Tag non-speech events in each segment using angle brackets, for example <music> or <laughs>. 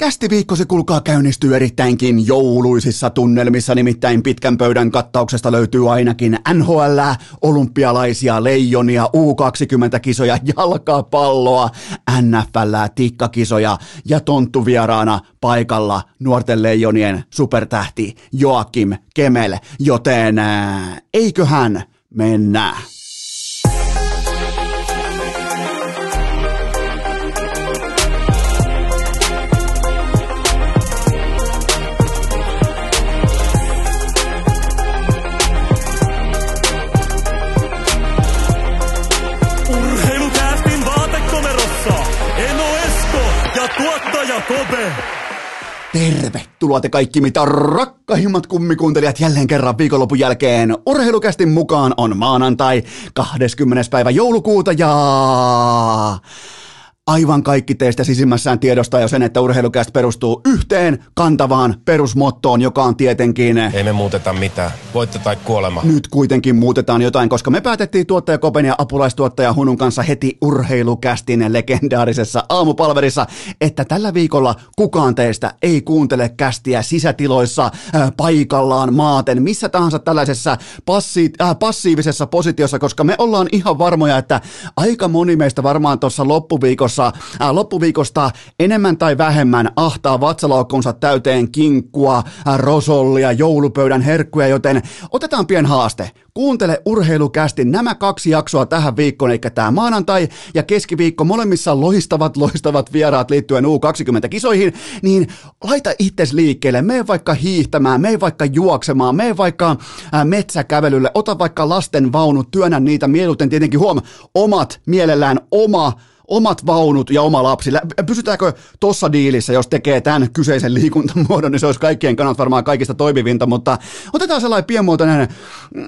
Kästiviikko se kulkaa käynnistyy erittäinkin jouluisissa tunnelmissa, nimittäin pitkän pöydän kattauksesta löytyy ainakin NHL, olympialaisia, leijonia, U20-kisoja, jalkapalloa, NFL, tikkakisoja ja tonttuvieraana paikalla nuorten leijonien supertähti Joakim Kemel, joten eiköhän mennä. Kobe. Tervetuloa te kaikki mitä rakkahimmat kummikuuntelijat jälleen kerran viikonlopun jälkeen. Urheilukästin mukaan on maanantai 20. päivä joulukuuta ja aivan kaikki teistä sisimmässään tiedostaa jo sen, että urheilukäst perustuu yhteen kantavaan perusmottoon, joka on tietenkin Ei me muuteta mitään. Voitto tai kuolema. nyt kuitenkin muutetaan jotain, koska me päätettiin tuottaja Kopen ja apulaistuottaja Hunun kanssa heti urheilukästin legendaarisessa aamupalverissa, että tällä viikolla kukaan teistä ei kuuntele kästiä sisätiloissa, äh, paikallaan, maaten, missä tahansa tällaisessa passi, äh, passiivisessa positiossa, koska me ollaan ihan varmoja, että aika moni meistä varmaan tuossa loppuviikossa, äh, loppuviikosta enemmän tai vähemmän ahtaa vatsalaukkunsa täyteen kinkkua, rosollia, joulupöydän herkkuja, joten otetaan pien haaste. Kuuntele urheilukästi nämä kaksi jaksoa tähän viikkoon, eli tämä maanantai ja keskiviikko, molemmissa loistavat, loistavat vieraat liittyen U20-kisoihin, niin laita itses liikkeelle, mene vaikka hiihtämään, mene vaikka juoksemaan, mene vaikka metsäkävelylle, ota vaikka lasten vaunut, työnnä niitä mieluiten tietenkin huom, omat mielellään oma omat vaunut ja oma lapsi. Pysytäänkö tossa diilissä, jos tekee tämän kyseisen liikuntamuodon, niin se olisi kaikkien kannalta varmaan kaikista toimivinta, mutta otetaan sellainen pienmuotoinen, mm,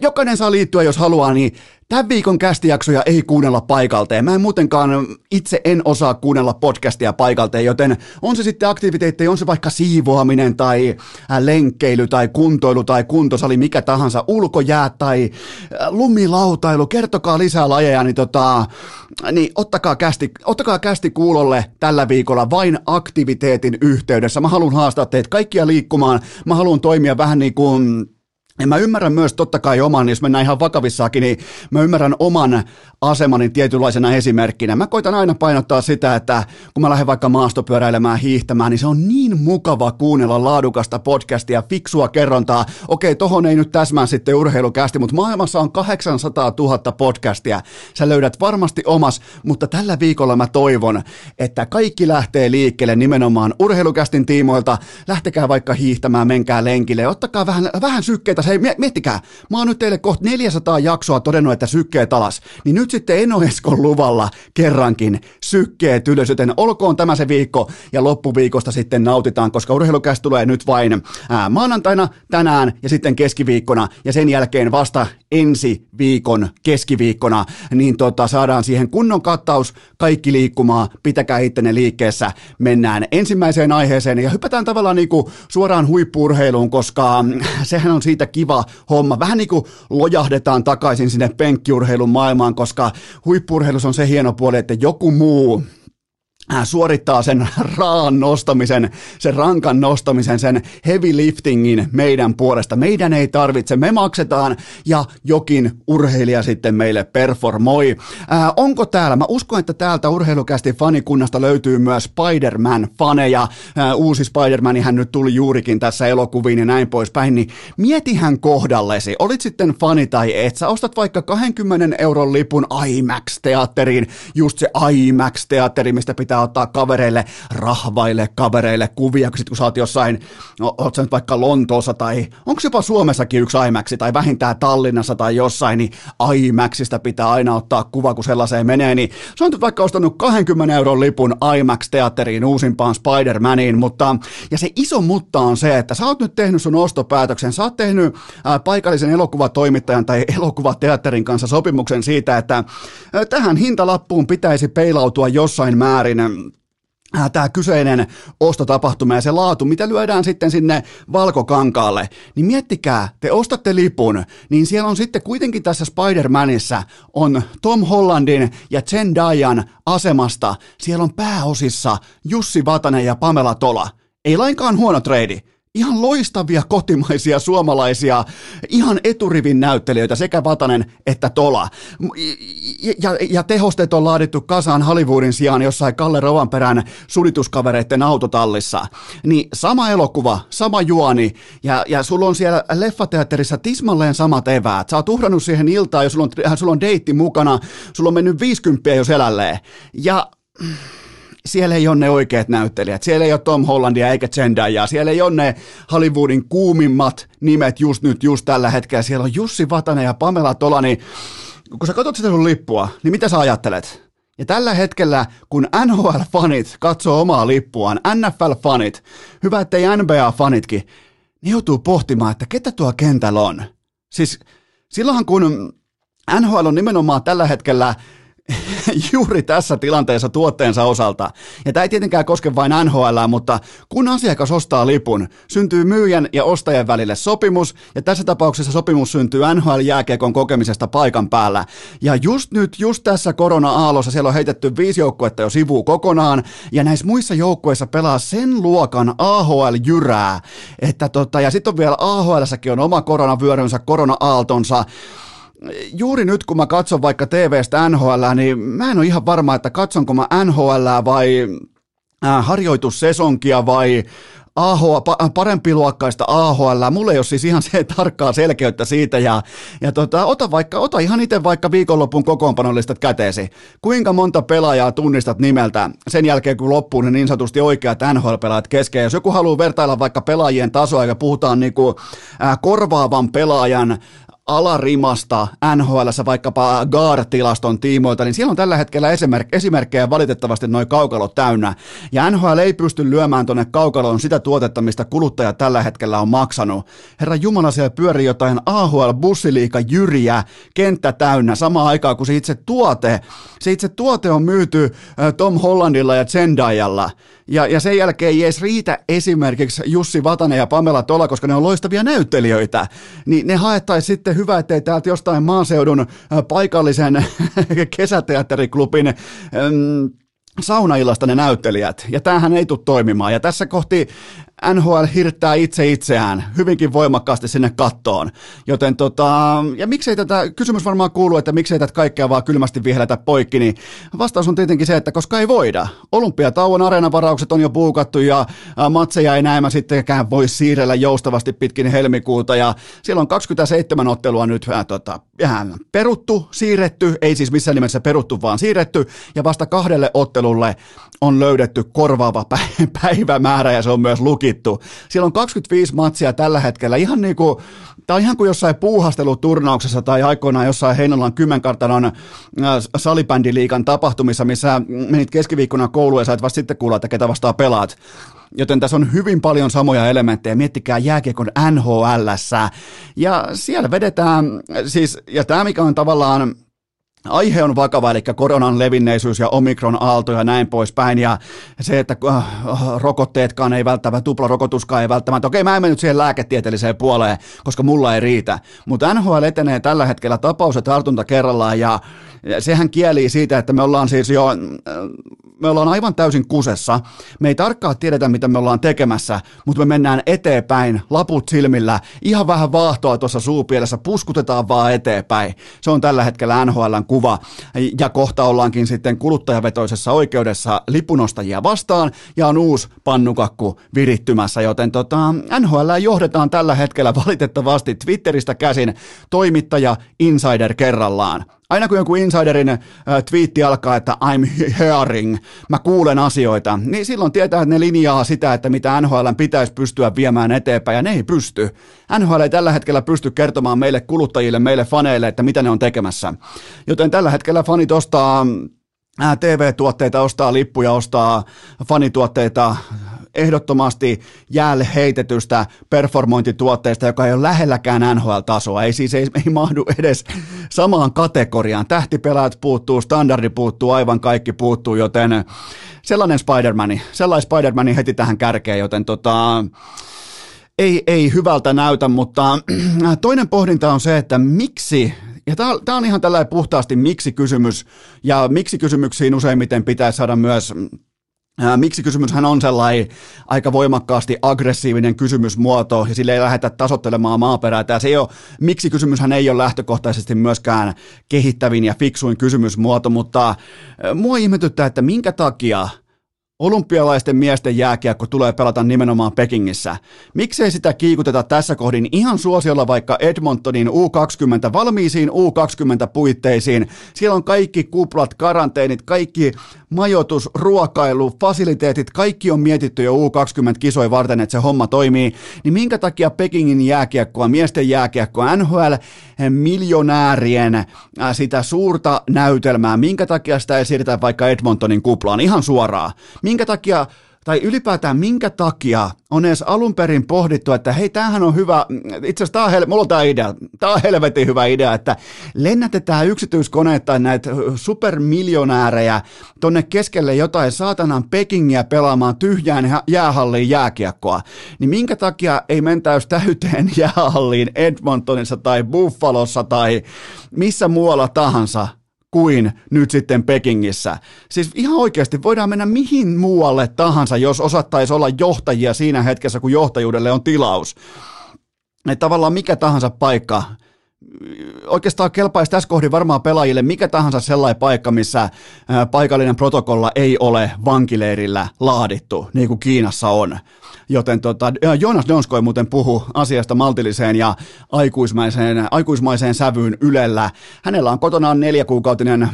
jokainen saa liittyä, jos haluaa, niin Tämän viikon kästijaksoja ei kuunnella paikalteen. Mä en muutenkaan itse en osaa kuunnella podcastia paikalteen, joten on se sitten aktiviteetti, on se vaikka siivoaminen tai äh, lenkkeily tai kuntoilu tai kuntosali, mikä tahansa, ulkojäät tai äh, lumilautailu, kertokaa lisää lajeja, niin, tota, niin ottakaa, kästi, ottakaa kästi kuulolle tällä viikolla vain aktiviteetin yhteydessä. Mä haluan haastaa teitä kaikkia liikkumaan, mä haluan toimia vähän niin kuin ja mä ymmärrän myös totta kai oman, jos mennään ihan vakavissaakin, niin mä ymmärrän oman asemani tietynlaisena esimerkkinä. Mä koitan aina painottaa sitä, että kun mä lähden vaikka maastopyöräilemään, hiihtämään, niin se on niin mukava kuunnella laadukasta podcastia, fiksua kerrontaa. Okei, tohon ei nyt täsmää sitten urheilukästi, mutta maailmassa on 800 000 podcastia. Sä löydät varmasti omas, mutta tällä viikolla mä toivon, että kaikki lähtee liikkeelle nimenomaan urheilukästin tiimoilta. Lähtekää vaikka hiihtämään, menkää lenkille, ottakaa vähän, vähän sykkeitä. Hei, miettikää, mä oon nyt teille kohta 400 jaksoa todennut, että sykkeet alas. Niin nyt sitten Eno Eskon luvalla kerrankin sykkeet ylös, joten olkoon tämä se viikko ja loppuviikosta sitten nautitaan, koska urheilukäs tulee nyt vain ää, maanantaina, tänään ja sitten keskiviikkona ja sen jälkeen vasta ensi viikon keskiviikkona, niin tota, saadaan siihen kunnon kattaus, kaikki liikkumaan, pitäkää ittenne liikkeessä, mennään ensimmäiseen aiheeseen ja hypätään tavallaan niinku suoraan huippuurheiluun, koska sehän on siitä kiva homma. Vähän niin kuin lojahdetaan takaisin sinne penkkiurheilun maailmaan, koska huippuurheilussa on se hieno puoli, että joku muu suorittaa sen <laughs> raan nostamisen, sen rankan nostamisen, sen heavy liftingin meidän puolesta. Meidän ei tarvitse, me maksetaan ja jokin urheilija sitten meille performoi. Ää, onko täällä? Mä uskon, että täältä urheilukästi fanikunnasta löytyy myös Spider-Man-faneja. Ää, uusi Spider-Man, hän nyt tuli juurikin tässä elokuviin ja näin poispäin, niin mietihän kohdallesi. Olit sitten fani tai et, sä ostat vaikka 20 euron lipun IMAX-teatteriin, just se IMAX-teatteri, mistä pitää ottaa kavereille, rahvaille kavereille kuvia, kun sit kun sä oot jossain, no, oot sä nyt vaikka Lontoossa tai onko jopa Suomessakin yksi IMAX tai vähintään Tallinnassa tai jossain, niin IMAXista pitää aina ottaa kuva, kun sellaiseen menee, niin sä oot vaikka ostanut 20 euron lipun IMAX-teatteriin uusimpaan Spider-Maniin, mutta ja se iso mutta on se, että sä oot nyt tehnyt sun ostopäätöksen, sä oot tehnyt ää, paikallisen elokuvatoimittajan tai elokuvateatterin kanssa sopimuksen siitä, että ää, tähän hintalappuun pitäisi peilautua jossain määrin tämä kyseinen ostotapahtuma ja se laatu, mitä lyödään sitten sinne valkokankaalle, niin miettikää, te ostatte lipun, niin siellä on sitten kuitenkin tässä Spider-Manissa on Tom Hollandin ja Zendaian asemasta, siellä on pääosissa Jussi Vatanen ja Pamela Tola. Ei lainkaan huono trade ihan loistavia kotimaisia suomalaisia, ihan eturivin näyttelijöitä, sekä Vatanen että Tola. Ja, ja, ja tehosteet on laadittu kasaan Hollywoodin sijaan jossain Kalle Rovanperän sudituskavereiden autotallissa. Niin sama elokuva, sama juoni, ja, ja sulla on siellä leffateatterissa tismalleen samat eväät. Sä oot uhrannut siihen iltaan, jos sulla on, sulla on deitti mukana, sulla on mennyt 50 jo selälleen. Ja siellä ei ole ne oikeat näyttelijät, siellä ei ole Tom Hollandia eikä Zendaya, siellä ei ole ne Hollywoodin kuumimmat nimet just nyt, just tällä hetkellä, siellä on Jussi Vatanen ja Pamela Tolani, kun sä katsot sitä sun lippua, niin mitä sä ajattelet? Ja tällä hetkellä, kun NHL-fanit katsoo omaa lippuaan, NFL-fanit, hyvä ettei NBA-fanitkin, ne joutuu pohtimaan, että ketä tuo kentällä on. Siis silloinhan kun NHL on nimenomaan tällä hetkellä <laughs> juuri tässä tilanteessa tuotteensa osalta. Ja tämä ei tietenkään koske vain NHL, mutta kun asiakas ostaa lipun, syntyy myyjän ja ostajan välille sopimus, ja tässä tapauksessa sopimus syntyy NHL-jääkiekon kokemisesta paikan päällä. Ja just nyt, just tässä korona-aallossa, siellä on heitetty viisi joukkuetta jo sivuun kokonaan, ja näissä muissa joukkueissa pelaa sen luokan AHL-jyrää, että tota, ja sitten on vielä AHL-säkin on oma koronavyörynsä, korona-aaltonsa, juuri nyt kun mä katson vaikka TVstä NHL, niin mä en ole ihan varma, että katsonko mä NHL vai äh, harjoitussesonkia vai AHL, parempi luokkaista AHL. Mulla ei ole siis ihan se <laughs> tarkkaa selkeyttä siitä ja, ja tota, ota, vaikka, ota ihan itse vaikka viikonlopun kokoonpanollistat käteesi. Kuinka monta pelaajaa tunnistat nimeltä sen jälkeen, kun loppuu ne niin sanotusti oikeat NHL-pelaajat kesken. Jos joku haluaa vertailla vaikka pelaajien tasoa ja puhutaan niinku, äh, korvaavan pelaajan alarimasta NHL, vaikkapa GAR-tilaston tiimoilta, niin siellä on tällä hetkellä esimerk- esimerkkejä valitettavasti noin kaukalot täynnä. Ja NHL ei pysty lyömään tuonne kaukaloon sitä tuotetta, mistä kuluttaja tällä hetkellä on maksanut. Herra Jumala, siellä pyörii jotain AHL-bussiliika jyriä, kenttä täynnä, samaan aikaan kuin se itse tuote, se itse tuote on myyty Tom Hollandilla ja Zendayalla. Ja, ja sen jälkeen ei edes riitä esimerkiksi Jussi Vatanen ja Pamela Tola, koska ne on loistavia näyttelijöitä. Niin ne haettaisiin sitten hyvä, ettei täältä jostain maaseudun paikallisen <laughs> kesäteatteriklubin saunaillasta ne näyttelijät, ja tämähän ei tule toimimaan. Ja tässä kohti NHL hirttää itse itseään hyvinkin voimakkaasti sinne kattoon. Joten tota, ja miksei tätä, kysymys varmaan kuuluu, että miksei tätä kaikkea vaan kylmästi viheletä poikki, niin vastaus on tietenkin se, että koska ei voida. Olympiatauon areenavaraukset on jo puukattu ja matseja ei näemä sittenkään voi siirrellä joustavasti pitkin helmikuuta ja siellä on 27 ottelua nyt äh, tota, vähän peruttu, siirretty, ei siis missään nimessä peruttu, vaan siirretty ja vasta kahdelle ottelulle on löydetty korvaava <laughs> päivämäärä ja se on myös lukittu. Siellä on 25 matsia tällä hetkellä, ihan niin kuin, tämä on ihan kuin jossain puuhasteluturnauksessa tai aikoinaan jossain Heinolan kymmenkartanon äh, salibändiliikan tapahtumissa, missä menit keskiviikkona kouluun ja sait vasta sitten kuulla, että ketä vastaan pelaat. Joten tässä on hyvin paljon samoja elementtejä. Miettikää jääkiekon nhl Ja siellä vedetään, siis, ja tämä mikä on tavallaan Aihe on vakava, eli koronan levinneisyys ja omikron-aalto ja näin poispäin, ja se, että äh, rokotteetkaan ei välttämättä, tuplarokotuskaan ei välttämättä, okei mä en mennyt siihen lääketieteelliseen puoleen, koska mulla ei riitä, mutta NHL etenee tällä hetkellä tapaus ja tartunta kerrallaan, ja sehän kieli siitä, että me ollaan siis jo, me ollaan aivan täysin kusessa. Me ei tarkkaan tiedetä, mitä me ollaan tekemässä, mutta me mennään eteenpäin, laput silmillä, ihan vähän vaahtoa tuossa suupielessä, puskutetaan vaan eteenpäin. Se on tällä hetkellä NHLn kuva. Ja kohta ollaankin sitten kuluttajavetoisessa oikeudessa lipunostajia vastaan, ja on uusi pannukakku virittymässä, joten tota, NHL johdetaan tällä hetkellä valitettavasti Twitteristä käsin toimittaja Insider kerrallaan aina kun joku insiderin äh, twiitti alkaa, että I'm hearing, mä kuulen asioita, niin silloin tietää, että ne linjaa sitä, että mitä NHL pitäisi pystyä viemään eteenpäin, ja ne ei pysty. NHL ei tällä hetkellä pysty kertomaan meille kuluttajille, meille faneille, että mitä ne on tekemässä. Joten tällä hetkellä fanit ostaa TV-tuotteita, ostaa lippuja, ostaa fanituotteita ehdottomasti jäälle heitetystä performointituotteesta, joka ei ole lähelläkään NHL-tasoa. Ei siis ei, ei mahdu edes samaan kategoriaan. Tähtipelaat puuttuu, standardi puuttuu, aivan kaikki puuttuu, joten sellainen Spider-Mani, sellainen Spider-Mani heti tähän kärkeen, joten tota, ei, ei hyvältä näytä, mutta <clears throat> toinen pohdinta on se, että miksi ja tämä on ihan tällainen puhtaasti miksi-kysymys, ja miksi-kysymyksiin useimmiten pitää saada myös Miksi kysymyshän on sellainen aika voimakkaasti aggressiivinen kysymysmuoto ja sille ei lähdetä tasottelemaan maaperää. Tämä se ei ole, miksi kysymyshän ei ole lähtökohtaisesti myöskään kehittävin ja fiksuin kysymysmuoto, mutta mua ihmetyttää, että minkä takia – olympialaisten miesten jääkiekko tulee pelata nimenomaan Pekingissä. Miksei sitä kiikuteta tässä kohdin ihan suosiolla vaikka Edmontonin U20 valmiisiin U20 puitteisiin. Siellä on kaikki kuplat, karanteenit, kaikki majoitus, ruokailu, fasiliteetit, kaikki on mietitty jo U20-kisoja varten, että se homma toimii. Niin minkä takia Pekingin jääkiekkoa, miesten jääkiekkoa, NHL miljonäärien äh, sitä suurta näytelmää, minkä takia sitä ei siirretä vaikka Edmontonin kuplaan ihan suoraan? Minkä takia tai ylipäätään minkä takia on edes alun perin pohdittu, että hei, tämähän on hyvä, itse asiassa hel- mulla on tämä idea, tämä on helvetin hyvä idea, että lennätetään yksityiskoneet tai näitä supermiljonäärejä tonne keskelle jotain saatanan Pekingiä pelaamaan tyhjään jäähalliin jääkiekkoa, niin minkä takia ei mentäisi täyteen jäähalliin Edmontonissa tai Buffalossa tai missä muualla tahansa, kuin nyt sitten Pekingissä. Siis ihan oikeasti voidaan mennä mihin muualle tahansa, jos osattaisi olla johtajia siinä hetkessä, kun johtajuudelle on tilaus. Että tavallaan mikä tahansa paikka, oikeastaan kelpaisi tässä kohdin varmaan pelaajille mikä tahansa sellainen paikka, missä paikallinen protokolla ei ole vankileirillä laadittu, niin kuin Kiinassa on. Joten tota, Jonas Donskoi muuten puhu asiasta maltilliseen ja aikuismaiseen, aikuismaiseen sävyyn Ylellä. Hänellä on kotonaan neljä kuukautinen,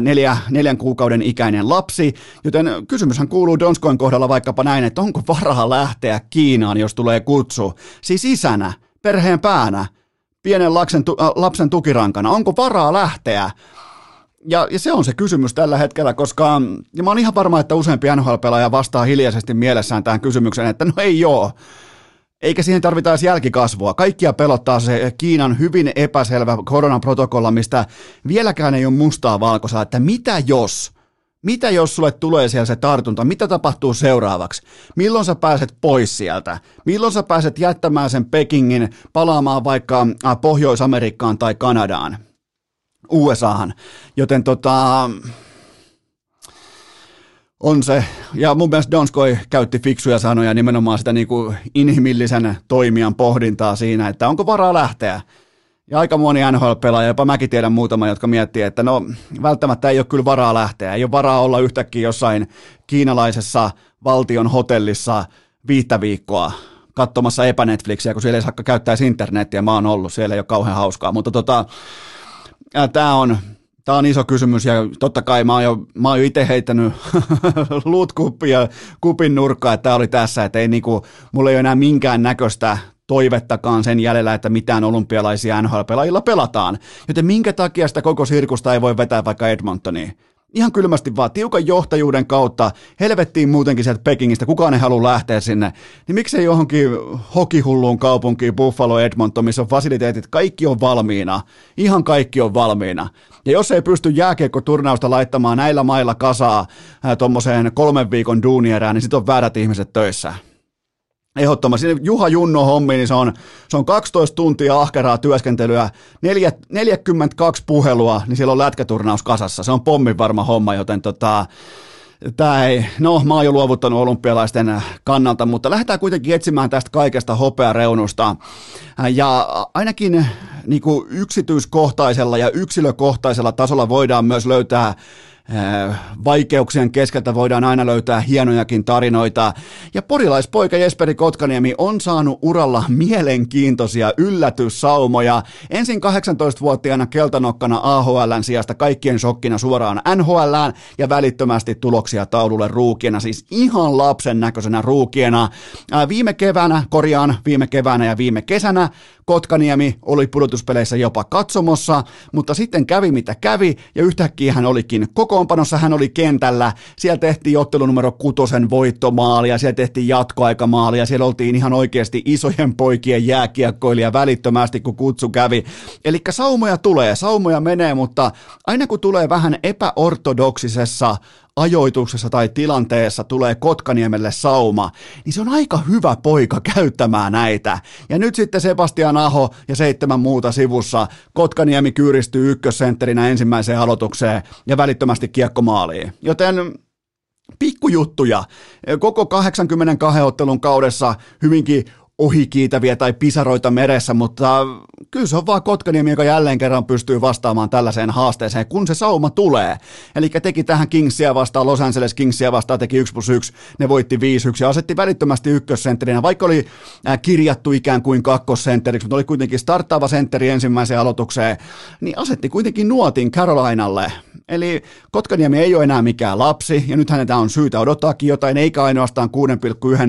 neljä, neljän kuukauden ikäinen lapsi, joten kysymyshän kuuluu Donskoin kohdalla vaikkapa näin, että onko varaa lähteä Kiinaan, jos tulee kutsu. Siis isänä, perheen päänä, pienen lapsen, lapsen tukirankana, onko varaa lähteä? Ja, ja se on se kysymys tällä hetkellä, koska ja mä oon ihan varma, että useampi NHL-pelaaja vastaa hiljaisesti mielessään tähän kysymykseen, että no ei joo. Eikä siihen tarvita edes jälkikasvua. Kaikkia pelottaa se Kiinan hyvin epäselvä koronaprotokolla, mistä vieläkään ei ole mustaa valkoisella, että mitä jos, mitä jos sulle tulee siellä se tartunta, mitä tapahtuu seuraavaksi? Milloin sä pääset pois sieltä? Milloin sä pääset jättämään sen Pekingin palaamaan vaikka Pohjois-Amerikkaan tai Kanadaan? USAhan. Joten tota, on se, ja mun mielestä Donskoi käytti fiksuja sanoja nimenomaan sitä niin kuin inhimillisen toimijan pohdintaa siinä, että onko varaa lähteä. Ja aika moni NHL-pelaaja, jopa mäkin tiedän muutama, jotka miettii, että no välttämättä ei ole kyllä varaa lähteä. Ei ole varaa olla yhtäkkiä jossain kiinalaisessa valtion hotellissa viittä viikkoa katsomassa epänetflixiä, kun siellä ei saa käyttää internetiä. Mä oon ollut, siellä ei ole kauhean hauskaa. Mutta tota, tämä on, Tämä on iso kysymys ja totta kai mä oon jo, mä oon jo itse heittänyt <laughs> luutkuppia kupin nurkkaa, että tämä oli tässä, että ei niinku, mulla ei ole enää minkään näköistä toivettakaan sen jäljellä, että mitään olympialaisia NHL-pelaajilla pelataan. Joten minkä takia sitä koko sirkusta ei voi vetää vaikka Edmontoniin? ihan kylmästi vaan tiukan johtajuuden kautta, helvettiin muutenkin sieltä Pekingistä, kukaan ei halua lähteä sinne, niin miksei johonkin hokihulluun kaupunkiin, Buffalo, Edmonton, missä on fasiliteetit, kaikki on valmiina, ihan kaikki on valmiina. Ja jos ei pysty jääkiekkoturnausta laittamaan näillä mailla kasaa tuommoiseen kolmen viikon duunierään, niin sitten on väärät ihmiset töissä. Ehdottomasti. Juha Junno hommi, niin se on, se on 12 tuntia ahkeraa työskentelyä, 4, 42 puhelua, niin siellä on lätkäturnaus kasassa. Se on pommin varma homma, joten tota, Tämä ei, no mä oon jo luovuttanut olympialaisten kannalta, mutta lähdetään kuitenkin etsimään tästä kaikesta hopeareunusta. Ja ainakin niin kuin yksityiskohtaisella ja yksilökohtaisella tasolla voidaan myös löytää vaikeuksien keskeltä voidaan aina löytää hienojakin tarinoita. Ja porilaispoika Jesperi Kotkaniemi on saanut uralla mielenkiintoisia yllätyssaumoja. Ensin 18-vuotiaana keltanokkana AHLn sijasta kaikkien shokkina suoraan NHLään ja välittömästi tuloksia taululle ruukiena, siis ihan lapsen näköisenä ruukiena. Äh, viime keväänä, korjaan viime keväänä ja viime kesänä Kotkaniemi oli pudotuspeleissä jopa katsomossa, mutta sitten kävi mitä kävi ja yhtäkkiä hän olikin kokoonpanossa, hän oli kentällä, siellä tehtiin ottelu numero kutosen ja siellä tehtiin ja siellä oltiin ihan oikeasti isojen poikien jääkiekkoilija välittömästi, kun kutsu kävi. Eli saumoja tulee, saumoja menee, mutta aina kun tulee vähän epäortodoksisessa ajoituksessa tai tilanteessa tulee Kotkaniemelle sauma, niin se on aika hyvä poika käyttämään näitä. Ja nyt sitten Sebastian Aho ja seitsemän muuta sivussa Kotkaniemi kyyristyy ykkössentterinä ensimmäiseen aloitukseen ja välittömästi kiekkomaaliin. Joten pikkujuttuja. Koko 82 ottelun kaudessa hyvinkin ohikiitäviä tai pisaroita meressä, mutta kyllä se on vaan Kotkaniemi, joka jälleen kerran pystyy vastaamaan tällaiseen haasteeseen, kun se sauma tulee. Eli teki tähän Kingsia vastaan, Los Angeles Kingsia vastaan, teki 1 plus 1, ne voitti 5-1 ja asetti välittömästi ykkössentterinä, vaikka oli äh, kirjattu ikään kuin kakkosentteriksi, mutta oli kuitenkin starttaava sentteri ensimmäiseen aloitukseen, niin asetti kuitenkin nuotin Carolinalle. Eli Kotkaniemi ei ole enää mikään lapsi, ja nyt hänellä on syytä odottaakin jotain, eikä ainoastaan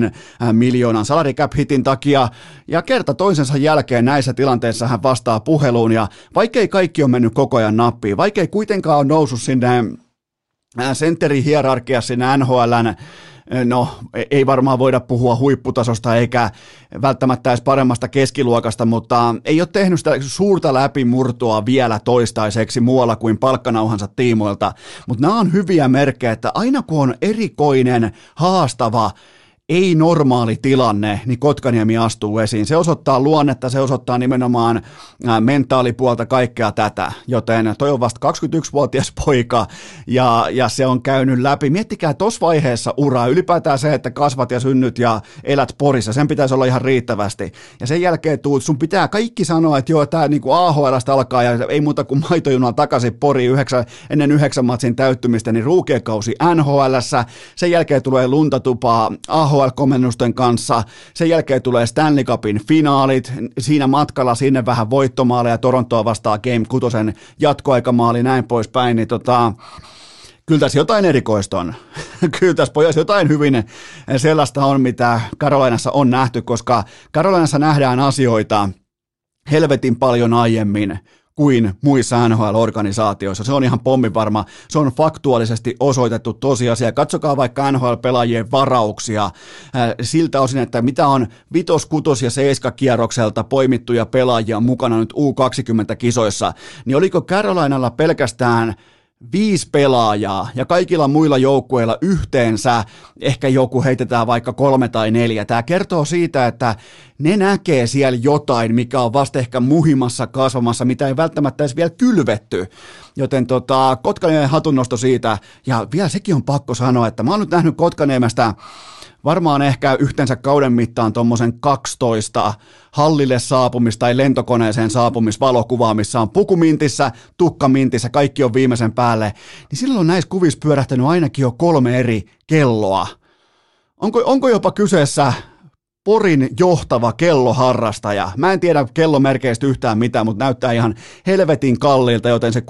6,1 äh, miljoonan salary cap hitin takia, ja kerta toisensa jälkeen näissä tilanteissa hän vastaa puheluun, ja vaikkei kaikki on mennyt koko ajan nappiin, vaikkei kuitenkaan ole noussut sinne äh, sentterihierarkiassa sinne NHLn no ei varmaan voida puhua huipputasosta eikä välttämättä edes paremmasta keskiluokasta, mutta ei ole tehnyt sitä suurta läpimurtoa vielä toistaiseksi muualla kuin palkkanauhansa tiimoilta, mutta nämä on hyviä merkkejä, että aina kun on erikoinen, haastava, ei normaali tilanne, niin Kotkaniemi astuu esiin. Se osoittaa luonnetta, se osoittaa nimenomaan mentaalipuolta kaikkea tätä, joten toi on vasta 21-vuotias <laughs> poika ja, ja se on käynyt läpi. Miettikää tuossa vaiheessa uraa, ylipäätään se, että kasvat ja synnyt ja elät Porissa, sen pitäisi olla ihan riittävästi. Ja sen jälkeen tuut, sun pitää kaikki sanoa, että joo, tämä niinku AHLstä alkaa ja ei muuta kuin maitojuna takaisin Pori yhdeksän, ennen yhdeksän matsin täyttymistä, niin ruukiekausi NHLssä, sen jälkeen tulee luntatupaa AHL AHL-komennusten kanssa. Sen jälkeen tulee Stanley Cupin finaalit, siinä matkalla sinne vähän voittomaaleja, Torontoa vastaa Game 6 jatkoaikamaali, näin poispäin, niin tota, kyllä tässä jotain erikoista on. <laughs> kyllä tässä pojassa jotain hyvin sellaista on, mitä Karolinassa on nähty, koska Karolinassa nähdään asioita helvetin paljon aiemmin kuin muissa NHL-organisaatioissa. Se on ihan pommivarma. Se on faktuaalisesti osoitettu tosiasia. Katsokaa vaikka NHL-pelaajien varauksia äh, siltä osin, että mitä on vitos, kutos ja seiska kierrokselta poimittuja pelaajia mukana nyt U20-kisoissa, niin oliko Carolinalla pelkästään viisi pelaajaa ja kaikilla muilla joukkueilla yhteensä ehkä joku heitetään vaikka kolme tai neljä. Tämä kertoo siitä, että ne näkee siellä jotain, mikä on vasta ehkä muhimassa kasvamassa, mitä ei välttämättä edes vielä kylvetty. Joten tota, Kotkaniemen hatunnosto siitä, ja vielä sekin on pakko sanoa, että mä oon nyt nähnyt Kotkaniemestä varmaan ehkä yhteensä kauden mittaan tuommoisen 12 hallille saapumista tai lentokoneeseen saapumisvalokuvaa, missä on pukumintissä, tukkamintissä, kaikki on viimeisen päälle, niin silloin on näissä kuvissa pyörähtänyt ainakin jo kolme eri kelloa. Onko, onko jopa kyseessä Porin johtava kelloharrastaja. Mä en tiedä kellomerkeistä yhtään mitään, mutta näyttää ihan helvetin kalliilta, joten se 6,1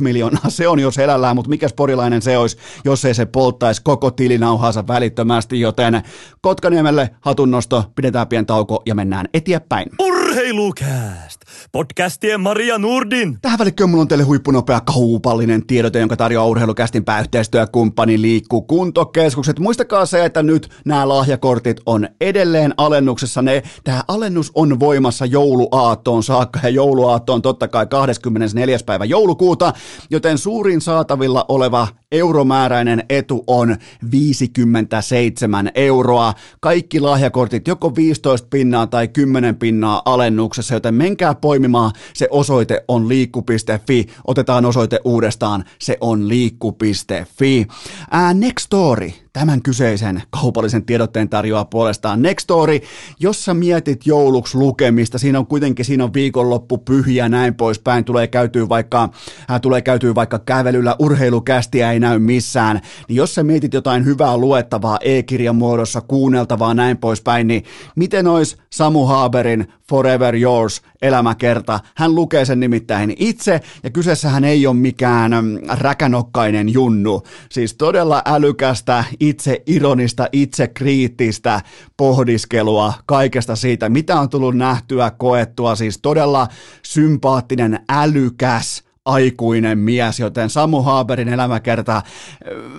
miljoonaa, se on jo selällään, mutta mikäs porilainen se olisi, jos ei se polttaisi koko tilinauhaansa välittömästi, joten Kotkaniemelle hatunnosto, pidetään pien tauko ja mennään eteenpäin. Urheilukääst! Podcastien Maria Nurdin. Tähän välikköön mulla on teille huippunopea kaupallinen tiedote, jonka tarjoaa urheilukästin pääyhteistyökumppani Liikku Kuntokeskukset. Muistakaa se, että nyt nämä lahjakortit on edelleen alennuksessa. Ne, tämä alennus on voimassa jouluaattoon saakka ja jouluaattoon totta kai 24. päivä joulukuuta, joten suurin saatavilla oleva euromääräinen etu on 57 euroa. Kaikki lahjakortit joko 15 pinnaa tai 10 pinnaa alennuksessa, joten menkää poimimaan. Se osoite on liikku.fi. Otetaan osoite uudestaan. Se on liikku.fi. Ää, story Tämän kyseisen kaupallisen tiedotteen tarjoaa puolestaan Nextory, jossa mietit jouluksi lukemista. Siinä on kuitenkin siinä on viikonloppu pyhiä näin poispäin. Tulee käytyy vaikka, äh, tulee käytyy vaikka kävelyllä, urheilukästiä ei näy missään. Niin jos sä mietit jotain hyvää luettavaa e-kirjan muodossa, kuunneltavaa näin poispäin, niin miten ois Samu Haberin Forever Yours elämäkerta. Hän lukee sen nimittäin itse, ja kyseessähän ei ole mikään mm, räkänokkainen junnu. Siis todella älykästä, itse ironista, itse kriittistä pohdiskelua kaikesta siitä, mitä on tullut nähtyä, koettua. Siis todella sympaattinen, älykäs, aikuinen mies, joten Samu Haberin elämäkerta,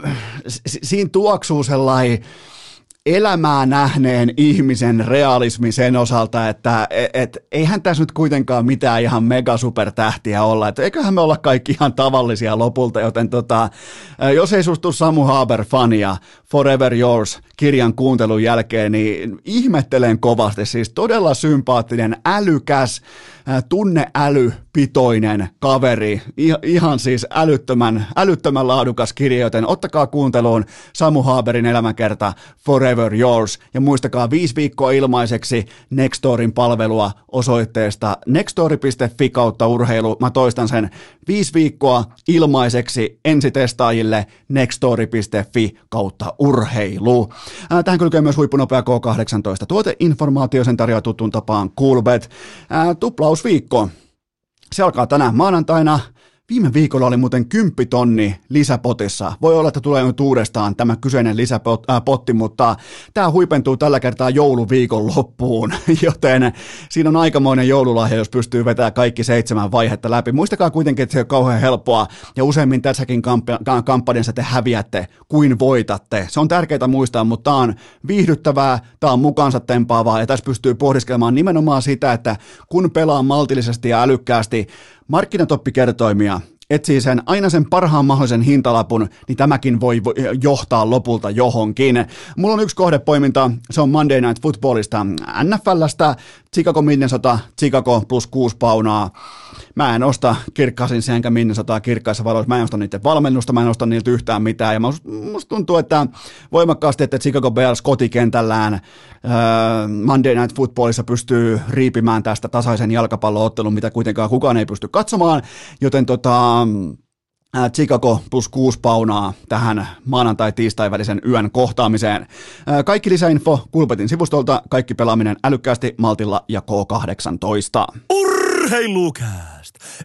äh, siinä tuoksuu sellainen elämää nähneen ihmisen realismi sen osalta, että et, et, eihän tässä nyt kuitenkaan mitään ihan mega supertähtiä olla, että eiköhän me olla kaikki ihan tavallisia lopulta, joten tota, jos ei sustu Samu Haber fania Forever Yours kirjan kuuntelun jälkeen, niin ihmettelen kovasti, siis todella sympaattinen, älykäs, tunneälypitoinen kaveri, ihan siis älyttömän, älyttömän laadukas kirja, joten ottakaa kuunteluun Samu Haberin elämänkerta Forever Yours ja muistakaa viisi viikkoa ilmaiseksi Nextorin palvelua osoitteesta nextori.fi kautta urheilu. Mä toistan sen viisi viikkoa ilmaiseksi ensitestaajille nextori.fi kautta urheilu. Tähän kylkee myös huippunopea K18 tuoteinformaatio, sen tarjoaa tuttuun tapaan Coolbet. Tuplausviikko. Se alkaa tänään maanantaina Viime viikolla oli muuten 10 tonni lisäpotissa. Voi olla, että tulee nyt uudestaan tämä kyseinen lisäpotti, mutta tämä huipentuu tällä kertaa jouluviikon loppuun, <laughs> joten siinä on aikamoinen joululahja, jos pystyy vetämään kaikki seitsemän vaihetta läpi. Muistakaa kuitenkin, että se on kauhean helppoa ja useimmin tässäkin kamp- kampanjassa te häviätte kuin voitatte. Se on tärkeää muistaa, mutta tämä on viihdyttävää, tämä on mukaansa tempaavaa ja tässä pystyy pohdiskelemaan nimenomaan sitä, että kun pelaa maltillisesti ja älykkäästi, markkinatoppikertoimia, etsii sen aina sen parhaan mahdollisen hintalapun, niin tämäkin voi johtaa lopulta johonkin. Mulla on yksi kohdepoiminta, se on Monday Night Footballista NFLstä, Chicago Minnesota, Chicago plus kuusi paunaa. Mä en osta kirkkaasin sen enkä Minnesotaa kirkkaissa valoissa, mä en osta niiden valmennusta, mä en osta niiltä yhtään mitään. Ja musta tuntuu, että voimakkaasti, että Chicago Bears kotikentällään äh, Monday Night Footballissa pystyy riipimään tästä tasaisen jalkapalloottelun, mitä kuitenkaan kukaan ei pysty katsomaan, joten tota, Chicago plus kuusi paunaa tähän maanantai-tiistai välisen yön kohtaamiseen. Kaikki lisäinfo Kulpetin sivustolta, kaikki pelaaminen älykkäästi, maltilla ja K18. Urheilukääst!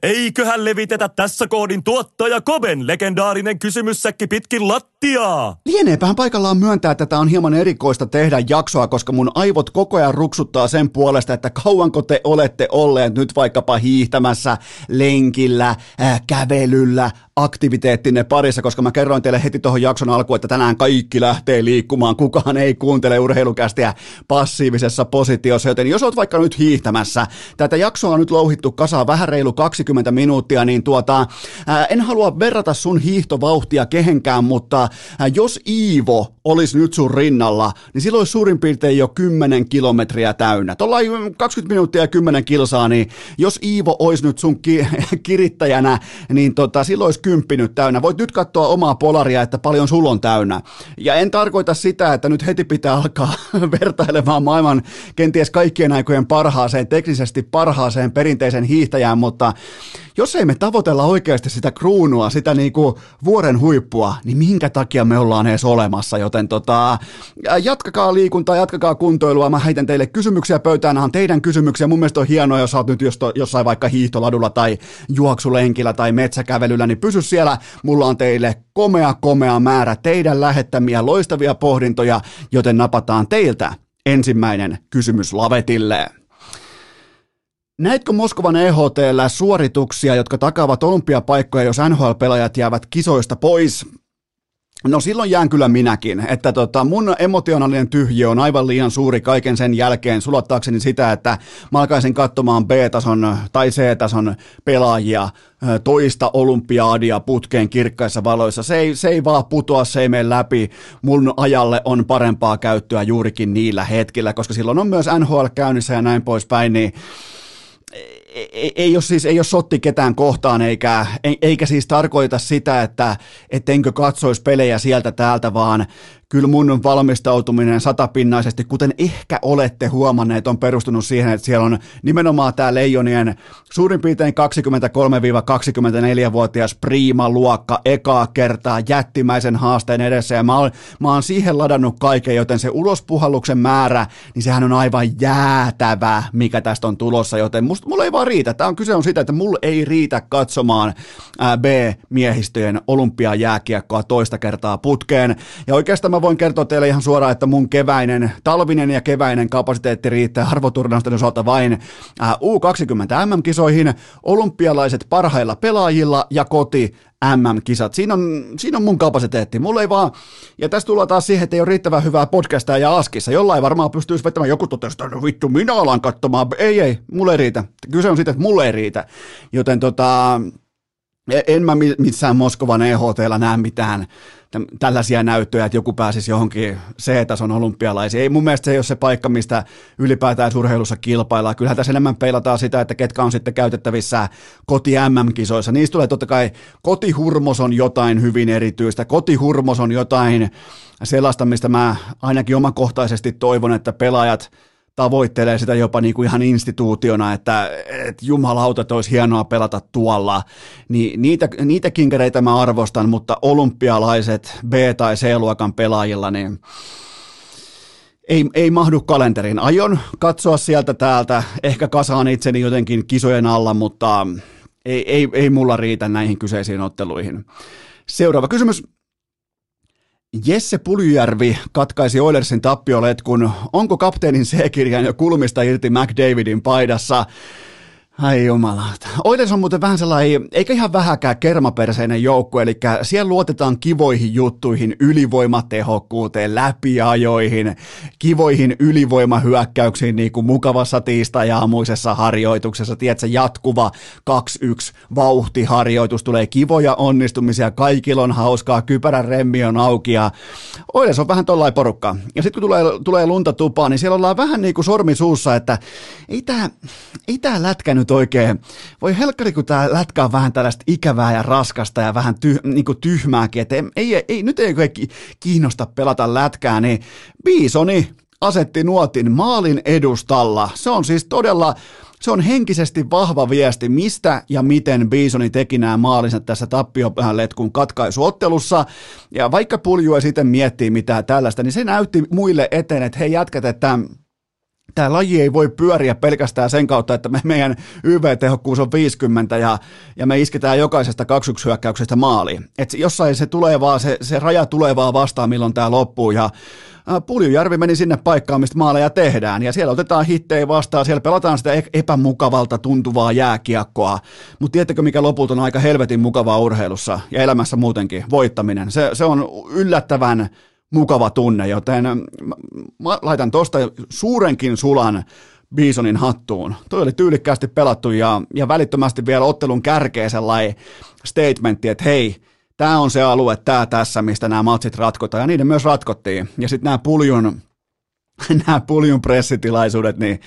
Eiköhän levitetä tässä koodin tuottaja Koben legendaarinen kysymyssäkki pitkin lattiaa? Lieneepähän paikallaan myöntää, että tämä on hieman erikoista tehdä jaksoa, koska mun aivot koko ajan ruksuttaa sen puolesta, että kauanko te olette olleet nyt vaikkapa hiihtämässä, lenkillä, äh, kävelyllä, aktiviteettinne parissa, koska mä kerroin teille heti tuohon jakson alkuun, että tänään kaikki lähtee liikkumaan, kukaan ei kuuntele urheilukästiä passiivisessa positiossa, joten jos oot vaikka nyt hiihtämässä, tätä jaksoa on nyt louhittu kasaan vähän reilu 20 minuuttia, niin tuota, ää, en halua verrata sun hiihtovauhtia kehenkään, mutta ää, jos Iivo olisi nyt sun rinnalla, niin silloin olisi suurin piirtein jo 10 kilometriä täynnä. Tuolla 20 minuuttia ja 10 kilsaa, niin jos Iivo olisi nyt sun ki- <laughs> kirittäjänä, niin tota, silloin olisi kymppi nyt täynnä. Voit nyt katsoa omaa polaria, että paljon sulla on täynnä. Ja en tarkoita sitä, että nyt heti pitää alkaa <laughs> vertailemaan maailman kenties kaikkien aikojen parhaaseen, teknisesti parhaaseen perinteisen hiihtäjään, mutta jos ei me tavoitella oikeasti sitä kruunua, sitä niinku vuoren huippua, niin minkä takia me ollaan edes olemassa, joten tota, jatkakaa liikuntaa, jatkakaa kuntoilua, mä heitän teille kysymyksiä pöytään, on teidän kysymyksiä, mun mielestä on hienoa, jos oot nyt jossain vaikka hiihtoladulla tai juoksulenkillä tai metsäkävelyllä, niin pysy siellä, mulla on teille komea komea määrä teidän lähettämiä loistavia pohdintoja, joten napataan teiltä ensimmäinen kysymys lavetille. Näetkö Moskovan EHTllä suorituksia, jotka takaavat olympiapaikkoja, jos NHL-pelaajat jäävät kisoista pois? No silloin jään kyllä minäkin, että tota, mun emotionaalinen tyhjiö on aivan liian suuri kaiken sen jälkeen sulattaakseni sitä, että mä alkaisin katsomaan B-tason tai C-tason pelaajia toista olympiaadia putkeen kirkkaissa valoissa. Se ei, se ei vaan putoa, se ei mene läpi. Mun ajalle on parempaa käyttöä juurikin niillä hetkillä, koska silloin on myös NHL käynnissä ja näin poispäin, niin ei, ei ole siis ei ole sotti ketään kohtaan, eikä, eikä siis tarkoita sitä, että ettenkö katsoisi pelejä sieltä täältä, vaan kyllä mun valmistautuminen satapinnaisesti, kuten ehkä olette huomanneet, on perustunut siihen, että siellä on nimenomaan tämä Leijonien suurin piirtein 23-24-vuotias priima-luokka ekaa kertaa jättimäisen haasteen edessä, ja mä oon, mä oon siihen ladannut kaiken, joten se ulospuhalluksen määrä, niin sehän on aivan jäätävä, mikä tästä on tulossa, joten musta, mulla ei vaan riitä. Tämä on kyse on sitä, että mulla ei riitä katsomaan B-miehistöjen olympiajääkiekkoa toista kertaa putkeen, ja oikeastaan mä voin kertoa teille ihan suoraan, että mun keväinen, talvinen ja keväinen kapasiteetti riittää arvoturnausten osalta vain U20 MM-kisoihin, olympialaiset parhailla pelaajilla ja koti MM-kisat. Siinä on, siinä on mun kapasiteetti. Mulla ei vaan, ja tässä tullaan taas siihen, että ei ole riittävän hyvää podcastaa ja askissa. Jollain varmaan pystyisi vetämään joku totesta, no vittu, minä alan katsomaan. Ei, ei, mulle ei riitä. Kyse on siitä, että mulle ei riitä. Joten tota, en mä missään Moskovan EHTllä näe mitään tällaisia näyttöjä, että joku pääsisi johonkin C-tason olympialaisiin. Ei mun mielestä se ei ole se paikka, mistä ylipäätään urheilussa kilpaillaan. Kyllähän tässä enemmän peilataan sitä, että ketkä on sitten käytettävissä koti MM-kisoissa. Niistä tulee totta kai, kotihurmos on jotain hyvin erityistä, kotihurmos on jotain sellaista, mistä mä ainakin omakohtaisesti toivon, että pelaajat – tavoittelee sitä jopa niin kuin ihan instituutiona, että, että jumalauta, että olisi hienoa pelata tuolla, niin niitä, niitä kinkereitä mä arvostan, mutta olympialaiset B- tai C-luokan pelaajilla, niin ei, ei mahdu kalenteriin. Aion katsoa sieltä täältä, ehkä kasaan itseni jotenkin kisojen alla, mutta ei, ei, ei mulla riitä näihin kyseisiin otteluihin. Seuraava kysymys. Jesse Puljärvi katkaisi Oilersin tappioletkun. Onko kapteenin C-kirjan jo kulmista irti McDavidin paidassa? Ai jumalauta. Oilers on muuten vähän sellainen, eikä ihan vähäkään kermaperseinen joukku, eli siellä luotetaan kivoihin juttuihin, ylivoimatehokkuuteen, läpiajoihin, kivoihin ylivoimahyökkäyksiin niin kuin mukavassa tiistai-aamuisessa harjoituksessa. Tiedätkö, jatkuva 2-1 vauhtiharjoitus, tulee kivoja onnistumisia, kaikilla on hauskaa, kypärän remmi on auki ja Oilers on vähän tollain porukka. Ja sitten kun tulee, tulee lunta tupaan, niin siellä ollaan vähän niin kuin sormi suussa, että ei tämä ei tää lätkä nyt oikein, voi helkkari, kun tämä lätkä on vähän tällaista ikävää ja raskasta ja vähän tyh, niin kuin tyhmääkin, että ei, ei, nyt ei kaikki kiinnosta pelata lätkää, niin Biisoni asetti nuotin maalin edustalla. Se on siis todella, se on henkisesti vahva viesti, mistä ja miten Bisoni teki nämä maalinsa tässä tappiopääletkun katkaisuottelussa. Ja vaikka Pulju ei sitten miettii mitään tällaista, niin se näytti muille eteen, että hei jätkät, että tämä laji ei voi pyöriä pelkästään sen kautta, että me, meidän YV-tehokkuus on 50 ja, ja me isketään jokaisesta 21 hyökkäyksestä maaliin. Et jossain se tulee vaan, se, se raja tulee vaan vastaan, milloin tämä loppuu ja Puljujärvi meni sinne paikkaan, mistä maaleja tehdään, ja siellä otetaan hittejä vastaan, siellä pelataan sitä e-, epämukavalta tuntuvaa jääkiekkoa, mutta tiedättekö mikä lopulta on aika helvetin mukavaa urheilussa ja elämässä muutenkin, voittaminen. Se, se on yllättävän mukava tunne, joten mä laitan tuosta suurenkin sulan Bisonin hattuun. Toi oli tyylikkäästi pelattu ja, ja välittömästi vielä ottelun kärkeä sellainen statementti, että hei, tämä on se alue, tämä tässä, mistä nämä matsit ratkotaan, ja niiden myös ratkottiin. Ja sitten nämä puljun, <laughs> nämä puljun pressitilaisuudet, niin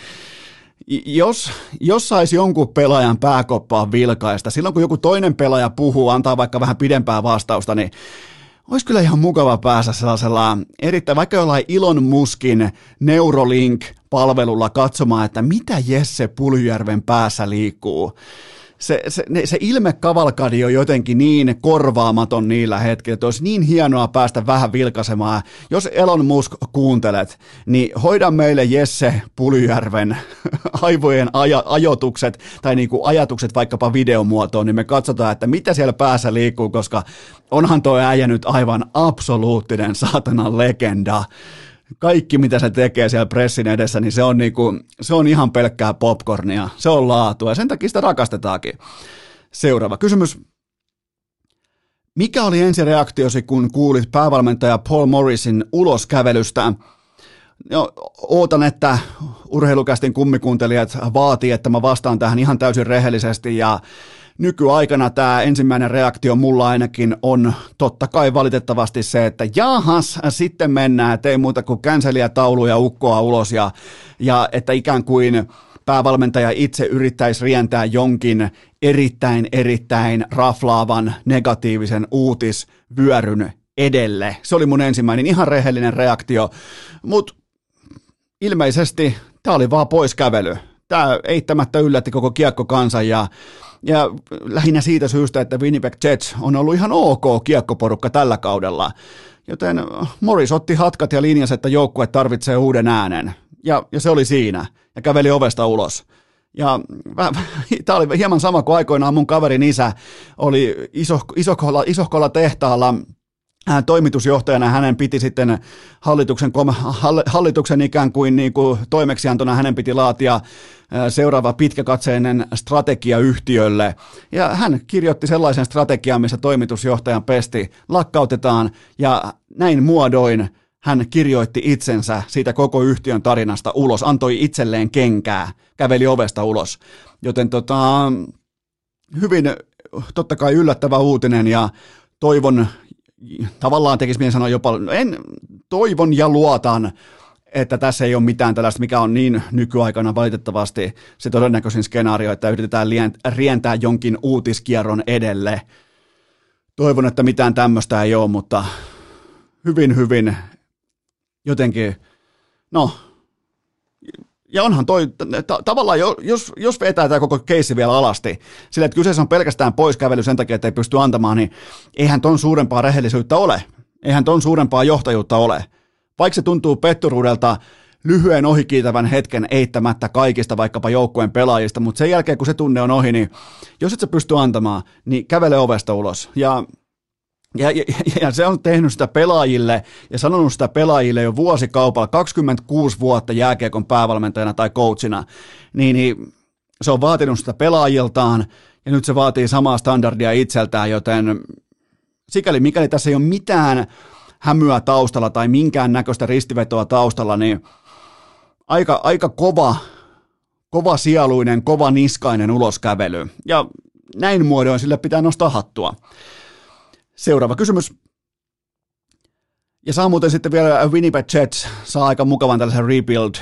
jos, jos saisi jonkun pelaajan pääkoppaa vilkaista, silloin kun joku toinen pelaaja puhuu, antaa vaikka vähän pidempää vastausta, niin olisi kyllä ihan mukava päässä sellaisella erittäin, vaikka jollain Ilon Muskin Neurolink-palvelulla katsomaan, että mitä Jesse Puljärven päässä liikkuu se, se, ne, se ilmekavalkadi on jotenkin niin korvaamaton niillä hetkillä, että olisi niin hienoa päästä vähän vilkaisemaan. Jos Elon Musk kuuntelet, niin hoida meille Jesse Pulyjärven <laughs> aivojen aja, ajotukset tai niin kuin ajatukset vaikkapa videomuotoon, niin me katsotaan, että mitä siellä päässä liikkuu, koska onhan tuo äijä nyt aivan absoluuttinen saatanan legenda kaikki, mitä se tekee siellä pressin edessä, niin se on, niinku, se on ihan pelkkää popcornia. Se on laatua ja sen takia sitä rakastetaankin. Seuraava kysymys. Mikä oli ensireaktiosi, kun kuulit päävalmentaja Paul Morrisin uloskävelystä? No, ootan, että urheilukästin kummikuuntelijat vaatii, että mä vastaan tähän ihan täysin rehellisesti ja nykyaikana tämä ensimmäinen reaktio mulla ainakin on totta kai valitettavasti se, että jahas, sitten mennään, että ei muuta kuin känseliä tauluja ukkoa ulos ja, ja että ikään kuin päävalmentaja itse yrittäisi rientää jonkin erittäin, erittäin raflaavan negatiivisen uutisvyöryn edelle. Se oli mun ensimmäinen ihan rehellinen reaktio, mutta ilmeisesti tämä oli vaan poiskävely. Tämä eittämättä yllätti koko kiekkokansan ja ja lähinnä siitä syystä, että Winnipeg Jets on ollut ihan ok kiekkoporukka tällä kaudella. Joten Morris otti hatkat ja linjasi, että joukkue tarvitsee uuden äänen. Ja, ja se oli siinä. Ja käveli ovesta ulos. Ja <laughs> tämä oli hieman sama kuin aikoinaan mun kaverin isä oli iso, isokolla, isokolla tehtaalla toimitusjohtajana hänen piti sitten hallituksen, hallituksen ikään kuin, niin kuin toimeksiantona hänen piti laatia seuraava pitkäkatseinen strategia yhtiölle. Ja hän kirjoitti sellaisen strategian, missä toimitusjohtajan pesti lakkautetaan ja näin muodoin hän kirjoitti itsensä siitä koko yhtiön tarinasta ulos, antoi itselleen kenkää, käveli ovesta ulos. Joten tota, hyvin totta kai yllättävä uutinen ja toivon, tavallaan tekisi mieli sanoa jopa, en, toivon ja luotan, että tässä ei ole mitään tällaista, mikä on niin nykyaikana valitettavasti se todennäköisin skenaario, että yritetään rientää jonkin uutiskierron edelle. Toivon, että mitään tämmöistä ei ole, mutta hyvin, hyvin jotenkin, no, ja onhan toi, ta- tavallaan jos, jos vetää tämä koko keissi vielä alasti, sillä että kyseessä on pelkästään poiskävely sen takia, että ei pysty antamaan, niin eihän ton suurempaa rehellisyyttä ole. Eihän ton suurempaa johtajuutta ole. Vaikka se tuntuu petturuudelta lyhyen ohikiitävän hetken eittämättä kaikista vaikkapa joukkueen pelaajista, mutta sen jälkeen kun se tunne on ohi, niin jos et sä pysty antamaan, niin kävele ovesta ulos. Ja ja, ja, ja se on tehnyt sitä pelaajille ja sanonut sitä pelaajille jo vuosikaupalla, 26 vuotta jääkiekon päävalmentajana tai coachina, niin, niin se on vaatinut sitä pelaajiltaan ja nyt se vaatii samaa standardia itseltään, joten sikäli mikäli tässä ei ole mitään hämyä taustalla tai minkään näköistä ristivetoa taustalla, niin aika, aika kova, kova sieluinen, kova niskainen uloskävely. Ja näin muodoin sille pitää nostaa hattua. Seuraava kysymys. Ja saa muuten sitten vielä Winnipeg Jets saa aika mukavan tällaisen rebuild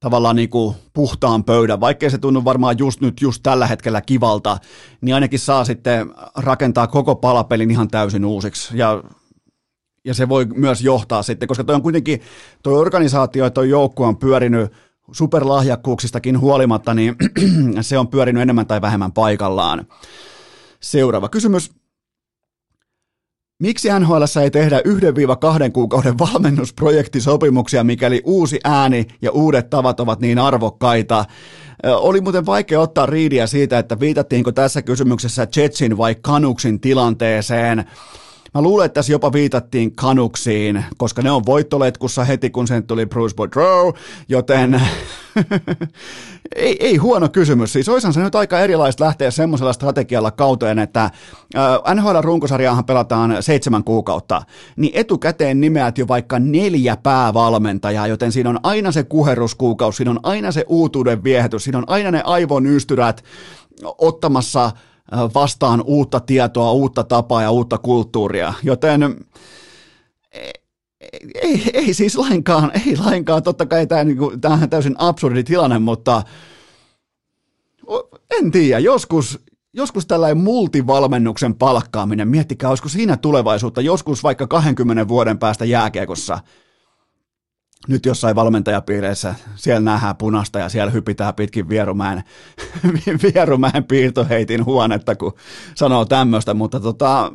tavallaan niin kuin puhtaan pöydän, vaikkei se tunnu varmaan just nyt, just tällä hetkellä kivalta, niin ainakin saa sitten rakentaa koko palapelin ihan täysin uusiksi. Ja, ja se voi myös johtaa sitten, koska toi on kuitenkin, toi organisaatio ja toi joukkue on pyörinyt superlahjakkuuksistakin huolimatta, niin <clears throat> se on pyörinyt enemmän tai vähemmän paikallaan. Seuraava kysymys. Miksi NHL ei tehdä 1-2 kuukauden valmennusprojektisopimuksia, mikäli uusi ääni ja uudet tavat ovat niin arvokkaita? Oli muuten vaikea ottaa riidiä siitä, että viitattiinko tässä kysymyksessä Jetsin vai Kanuksin tilanteeseen. Mä luulen, että tässä jopa viitattiin kanuksiin, koska ne on voittoletkussa heti, kun sen tuli Bruce Boudreau, joten <laughs> ei, ei huono kysymys. Siis olisihan se nyt aika erilaista lähteä semmoisella strategialla kauteen, että äh, NHL-runkosarjaahan pelataan seitsemän kuukautta, niin etukäteen nimeät jo vaikka neljä päävalmentajaa, joten siinä on aina se kuheruskuukausi, siinä on aina se uutuuden viehätys, siinä on aina ne aivonystyrät ottamassa – vastaan uutta tietoa, uutta tapaa ja uutta kulttuuria, joten ei, ei, ei siis lainkaan, ei lainkaan, totta kai tämä, niin kuin, tämä on täysin absurdi tilanne, mutta en tiedä, joskus, joskus tällainen multivalmennuksen palkkaaminen, miettikää, olisiko siinä tulevaisuutta, joskus vaikka 20 vuoden päästä jääkiekossa – nyt jossain valmentajapiireissä, siellä nähdään punasta ja siellä hypitään pitkin Vierumäen, <laughs> Vierumäen piirtoheitin huonetta, kun sanoo tämmöistä, mutta tota,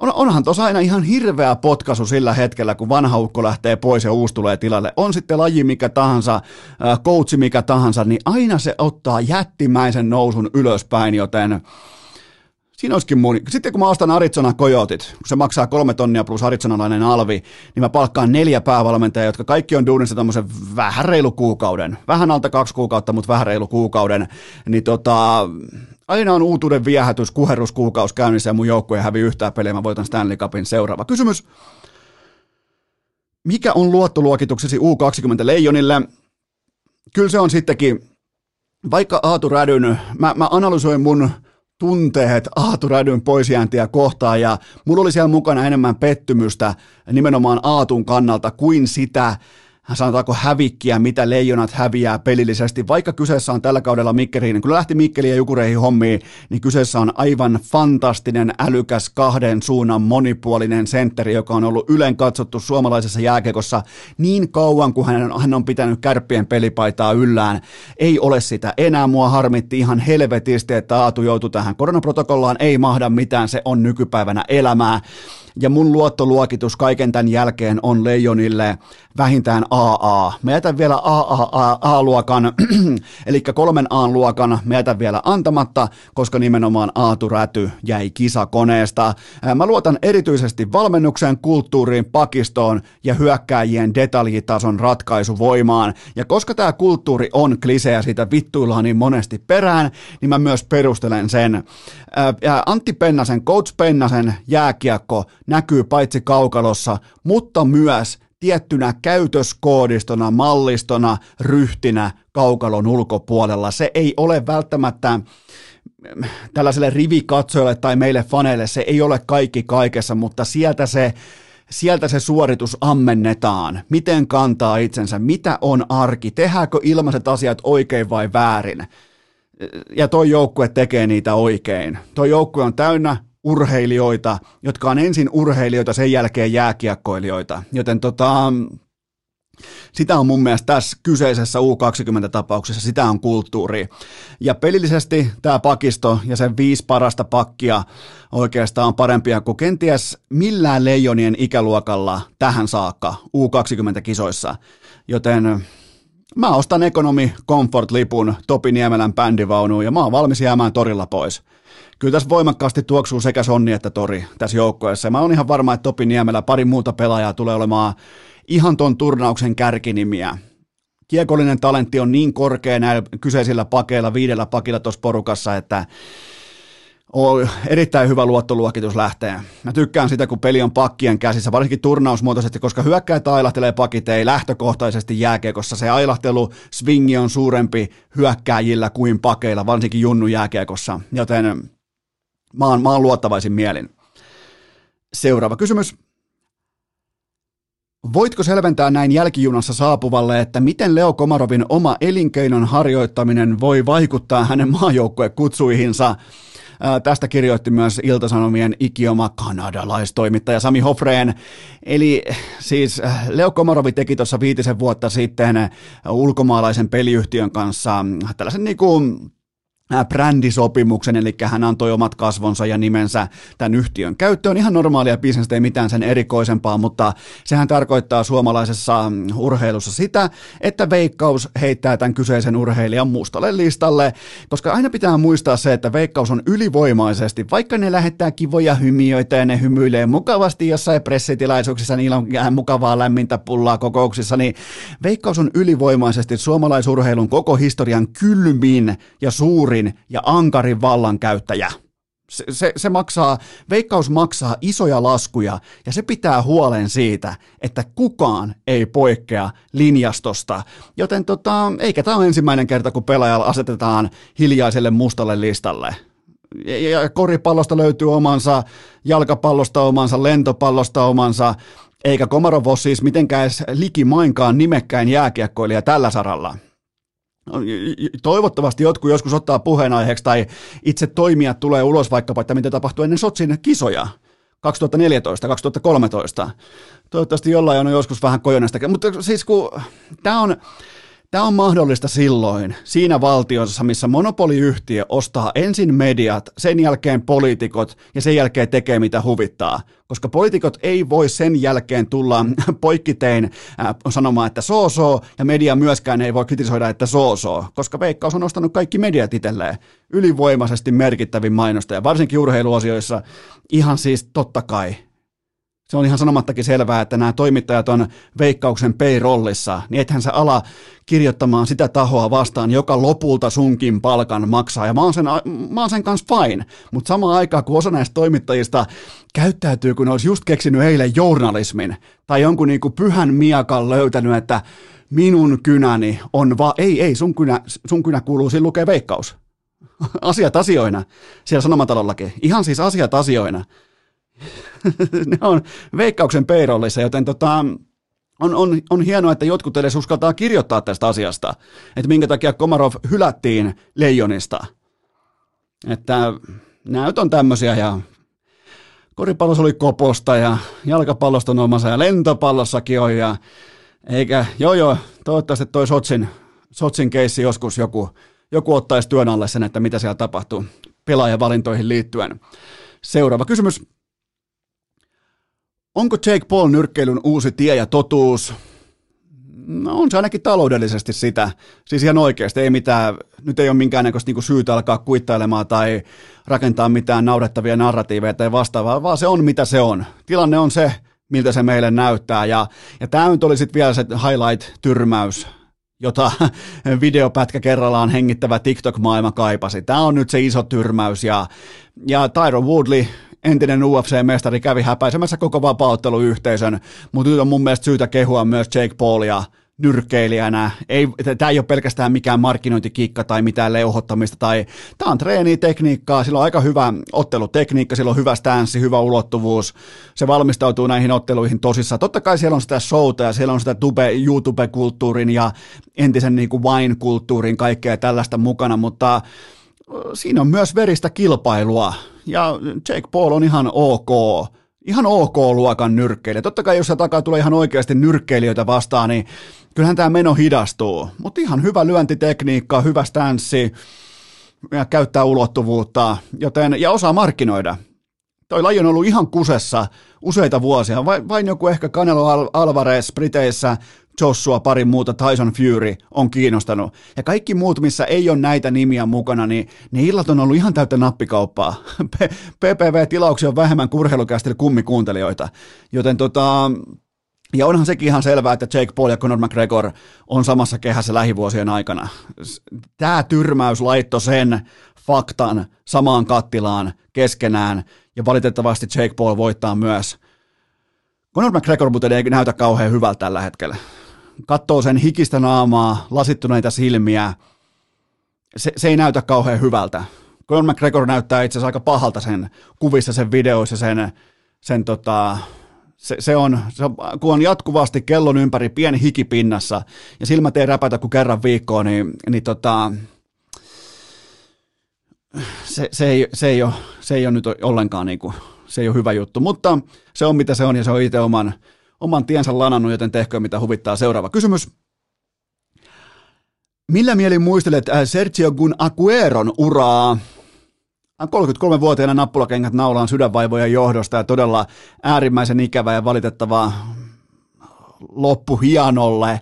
on, onhan tuossa aina ihan hirveä potkasu sillä hetkellä, kun vanha ukko lähtee pois ja uusi tulee tilalle. On sitten laji mikä tahansa, coachi mikä tahansa, niin aina se ottaa jättimäisen nousun ylöspäin, joten Siinä olisikin mun. Sitten kun mä ostan Arizona Coyotit, kun se maksaa kolme tonnia plus arizonalainen alvi, niin mä palkkaan neljä päävalmentajaa, jotka kaikki on duunissa tämmöisen vähän reilu kuukauden. Vähän alta kaksi kuukautta, mutta vähän reilu kuukauden. Niin tota, aina on uutuuden viehätys, kuherruskuukaus käynnissä ja mun joukkue hävi yhtään peliä, mä voitan Stanley Cupin. Seuraava kysymys. Mikä on luottoluokituksesi U20 Leijonille? Kyllä se on sittenkin, vaikka Aatu Rädyn, mä, mä analysoin mun tunteet Aatu Rädyn poisjääntiä kohtaan. Ja mulla oli siellä mukana enemmän pettymystä nimenomaan Aatun kannalta kuin sitä, sanotaanko hävikkiä, mitä leijonat häviää pelillisesti. Vaikka kyseessä on tällä kaudella Mikkeliin, kun lähti Mikkeliin ja Jukureihin hommiin, niin kyseessä on aivan fantastinen, älykäs, kahden suunnan monipuolinen sentteri, joka on ollut ylen katsottu suomalaisessa jääkekossa niin kauan, kuin hän, hän on pitänyt kärppien pelipaitaa yllään. Ei ole sitä enää. Mua harmitti ihan helvetisti, että Aatu joutui tähän koronaprotokollaan. Ei mahda mitään, se on nykypäivänä elämää ja mun luottoluokitus kaiken tämän jälkeen on Leijonille vähintään AA. Mä jätän vielä AAA-luokan, <clears throat> eli kolmen A-luokan, mä jätän vielä antamatta, koska nimenomaan Aatu Räty jäi kisakoneesta. Mä luotan erityisesti valmennukseen, kulttuuriin, pakistoon ja hyökkääjien detaljitason ratkaisuvoimaan. Ja koska tämä kulttuuri on kliseä, siitä vittuillaan niin monesti perään, niin mä myös perustelen sen. Antti Pennasen, Coach Pennasen jääkiekko näkyy paitsi kaukalossa, mutta myös tiettynä käytöskoodistona, mallistona, ryhtinä kaukalon ulkopuolella. Se ei ole välttämättä tällaiselle rivikatsojalle tai meille faneille, se ei ole kaikki kaikessa, mutta sieltä se sieltä se suoritus ammennetaan. Miten kantaa itsensä, mitä on arki, tehdäänkö ilmaiset asiat oikein vai väärin. Ja toi joukkue tekee niitä oikein. Toi joukkue on täynnä urheilijoita, jotka on ensin urheilijoita, sen jälkeen jääkiekkoilijoita. Joten tota, sitä on mun mielestä tässä kyseisessä U20-tapauksessa, sitä on kulttuuri. Ja pelillisesti tämä pakisto ja sen viisi parasta pakkia oikeastaan on parempia kuin kenties millään leijonien ikäluokalla tähän saakka U20-kisoissa. Joten mä ostan ekonomi Comfort-lipun Topi Niemelän bändivaunuun ja mä oon valmis jäämään torilla pois kyllä tässä voimakkaasti tuoksuu sekä Sonni että Tori tässä joukkueessa. Mä oon ihan varma, että Topi Niemelä pari muuta pelaajaa tulee olemaan ihan ton turnauksen kärkinimiä. Kiekollinen talentti on niin korkea näillä kyseisillä pakeilla, viidellä pakilla tuossa porukassa, että on erittäin hyvä luottoluokitus lähtee. Mä tykkään sitä, kun peli on pakkien käsissä, varsinkin turnausmuotoisesti, koska hyökkäät ailahtelee pakit, ei lähtökohtaisesti jääkiekossa. Se ailahtelu, swingi on suurempi hyökkääjillä kuin pakeilla, varsinkin junnu jääkiekossa. Joten Mä oon, mä oon luottavaisin mielin. Seuraava kysymys. Voitko selventää näin jälkijunassa saapuvalle, että miten Leo Komarovin oma elinkeinon harjoittaminen voi vaikuttaa hänen maajoukkuekutsuihinsa? Tästä kirjoitti myös Iltasanomien ikioma kanadalaistoimittaja Sami Hofreen. Eli siis Leo Komarovi teki tuossa viitisen vuotta sitten ulkomaalaisen peliyhtiön kanssa tällaisen niin kuin brändisopimuksen, eli hän antoi omat kasvonsa ja nimensä tämän yhtiön käyttöön. Ihan normaalia bisnestä, ei mitään sen erikoisempaa, mutta sehän tarkoittaa suomalaisessa mm, urheilussa sitä, että Veikkaus heittää tämän kyseisen urheilijan mustalle listalle, koska aina pitää muistaa se, että Veikkaus on ylivoimaisesti, vaikka ne lähettää kivoja hymiöitä ja ne hymyilee mukavasti jossain pressitilaisuuksissa, niillä on mukavaa lämmintä pullaa kokouksissa, niin Veikkaus on ylivoimaisesti suomalaisurheilun koko historian kylmin ja suuri suurin ja ankarin vallankäyttäjä. Se, se, se maksaa, veikkaus maksaa isoja laskuja ja se pitää huolen siitä, että kukaan ei poikkea linjastosta. Joten tota, eikä tämä ole ensimmäinen kerta, kun pelaajalla asetetaan hiljaiselle mustalle listalle. Ja, ja koripallosta löytyy omansa, jalkapallosta omansa, lentopallosta omansa, eikä Komarov ole siis mitenkään likimainkaan nimekkäin jääkiekkoilija tällä saralla. Toivottavasti jotkut joskus ottaa puheenaiheeksi tai itse toimijat tulee ulos vaikkapa, että mitä tapahtui ennen Sotsin kisoja 2014-2013. Toivottavasti jollain on joskus vähän kojonesta. Mutta siis kun tämä on, Tämä on mahdollista silloin siinä valtiossa, missä monopoliyhtiö ostaa ensin mediat, sen jälkeen poliitikot ja sen jälkeen tekee mitä huvittaa. Koska poliitikot ei voi sen jälkeen tulla <laughs> poikkitein äh, sanomaan, että soo soo, ja media myöskään ei voi kritisoida, että soo soo, koska Veikkaus on ostanut kaikki mediat itselleen ylivoimaisesti merkittävin mainostaja, varsinkin urheiluasioissa. Ihan siis totta kai se on ihan sanomattakin selvää, että nämä toimittajat on veikkauksen payrollissa, niin ethän sä ala kirjoittamaan sitä tahoa vastaan, joka lopulta sunkin palkan maksaa. Ja mä oon sen, mä oon sen kanssa fine, mutta samaan aikaan kun osa näistä toimittajista käyttäytyy, kun ne olisi just keksinyt eilen journalismin, tai jonkun niin kuin pyhän miakan löytänyt, että minun kynäni on va... Ei, ei, sun kynä, sun kynä kuuluu siinä lukee veikkaus. <laughs> Asiat asioina siellä Sanomatalollakin. Ihan siis asiat asioina. <laughs> ne on veikkauksen payrollissa, joten tota, on, on, on hienoa, että jotkut edes uskaltaa kirjoittaa tästä asiasta, että minkä takia Komarov hylättiin Leijonista. Että näyt on tämmöisiä ja koripallossa oli koposta ja jalkapallosta on omansa ja lentopallossakin on ja eikä, joo joo, toivottavasti toi Sotsin, Sotsin keissi joskus joku, joku ottaisi työn alle sen, että mitä siellä tapahtuu pelaajavalintoihin liittyen. Seuraava kysymys. Onko Jake Paul nyrkkeilyn uusi tie ja totuus? No on se ainakin taloudellisesti sitä. Siis ihan oikeasti, ei mitään, nyt ei ole minkäännäköistä niin syytä alkaa kuittailemaan tai rakentaa mitään naurettavia narratiiveja tai vastaavaa, vaan se on mitä se on. Tilanne on se, miltä se meille näyttää. Ja, ja tämä nyt oli sitten vielä se highlight-tyrmäys, jota <laughs> videopätkä kerrallaan hengittävä TikTok-maailma kaipasi. Tämä on nyt se iso tyrmäys ja, ja Tyron Woodley, entinen UFC-mestari, kävi häpäisemässä koko vapautteluyhteisön, mutta nyt on mun mielestä syytä kehua myös Jake Paulia – nyrkkeilijänä. Ei, tämä ei ole pelkästään mikään markkinointikikka tai mitään leuhottamista. Tai, tämä on treenitekniikkaa, sillä on aika hyvä ottelutekniikka, sillä on hyvä stanssi, hyvä ulottuvuus. Se valmistautuu näihin otteluihin tosissaan. Totta kai siellä on sitä showta ja siellä on sitä tube, YouTube-kulttuurin ja entisen niin kuin wine-kulttuurin kaikkea tällaista mukana, mutta siinä on myös veristä kilpailua. Ja Jake Paul on ihan ok ihan ok-luokan nyrkkeilijä. Totta kai jos se takaa tulee ihan oikeasti nyrkkeilijöitä vastaan, niin kyllähän tämä meno hidastuu. Mutta ihan hyvä lyöntitekniikka, hyvä stanssi ja käyttää ulottuvuutta, joten, ja osaa markkinoida. Toi laji on ollut ihan kusessa useita vuosia. Vain, vain joku ehkä Canelo Alvarez Briteissä Joshua, pari muuta, Tyson Fury on kiinnostanut. Ja kaikki muut, missä ei ole näitä nimiä mukana, niin ne illat on ollut ihan täyttä nappikauppaa. <laughs> PPV-tilauksia on vähemmän kurheilukästillä kummikuuntelijoita. Joten tota, ja onhan sekin ihan selvää, että Jake Paul ja Conor McGregor on samassa kehässä lähivuosien aikana. Tämä tyrmäys laittoi sen faktan samaan kattilaan keskenään, ja valitettavasti Jake Paul voittaa myös. Conor McGregor muuten ei näytä kauhean hyvältä tällä hetkellä katsoo sen hikistä naamaa, lasittuneita silmiä, se, se ei näytä kauhean hyvältä. Conor McGregor näyttää itse asiassa aika pahalta sen kuvissa, sen videoissa, sen, sen tota, se, se, on, se on, kun on jatkuvasti kellon ympäri pieni hiki pinnassa ja silmät ei räpätä kuin kerran viikkoon, niin, niin tota, se, se, ei, se, ei ole, se ei ole nyt ollenkaan niin kuin, se ei ole hyvä juttu, mutta se on mitä se on ja se on itse oman, oman tiensä lanannut, joten tehkö mitä huvittaa. Seuraava kysymys. Millä mielin muistelet äh, Sergio Gun Agueron uraa? 33-vuotiaana äh, nappulakengät naulaan sydänvaivojen johdosta ja todella äärimmäisen ikävä ja valitettava loppu hienolle,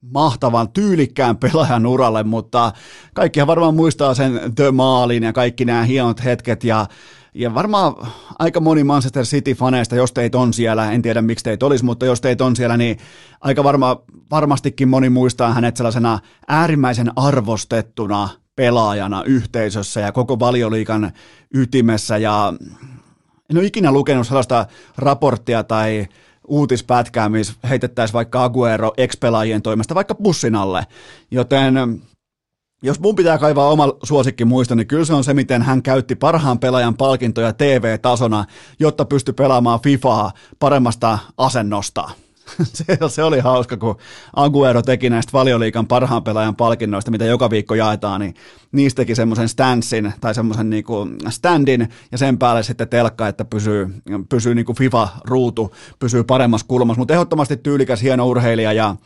mahtavan, tyylikkään pelaajan uralle, mutta kaikkihan varmaan muistaa sen The Maalin ja kaikki nämä hienot hetket ja ja varmaan aika moni Manchester City-faneista, jos teit on siellä, en tiedä miksi teit olisi, mutta jos teit on siellä, niin aika varma, varmastikin moni muistaa hänet sellaisena äärimmäisen arvostettuna pelaajana yhteisössä ja koko valioliikan ytimessä. Ja en ole ikinä lukenut sellaista raporttia tai uutispätkää, missä heitettäisiin vaikka Aguero ex-pelaajien toimesta vaikka bussin alle. Joten jos mun pitää kaivaa oma suosikki muisto, niin kyllä se on se, miten hän käytti parhaan pelaajan palkintoja TV-tasona, jotta pystyi pelaamaan FIFAa paremmasta asennosta. <laughs> se, se oli hauska, kun Aguero teki näistä valioliikan parhaan pelaajan palkinnoista, mitä joka viikko jaetaan, niin niistä teki semmoisen stanssin tai semmoisen niinku standin ja sen päälle sitten telkka, että pysyy, pysyy niinku FIFA-ruutu, pysyy paremmassa kulmassa, mutta ehdottomasti tyylikäs, hieno urheilija ja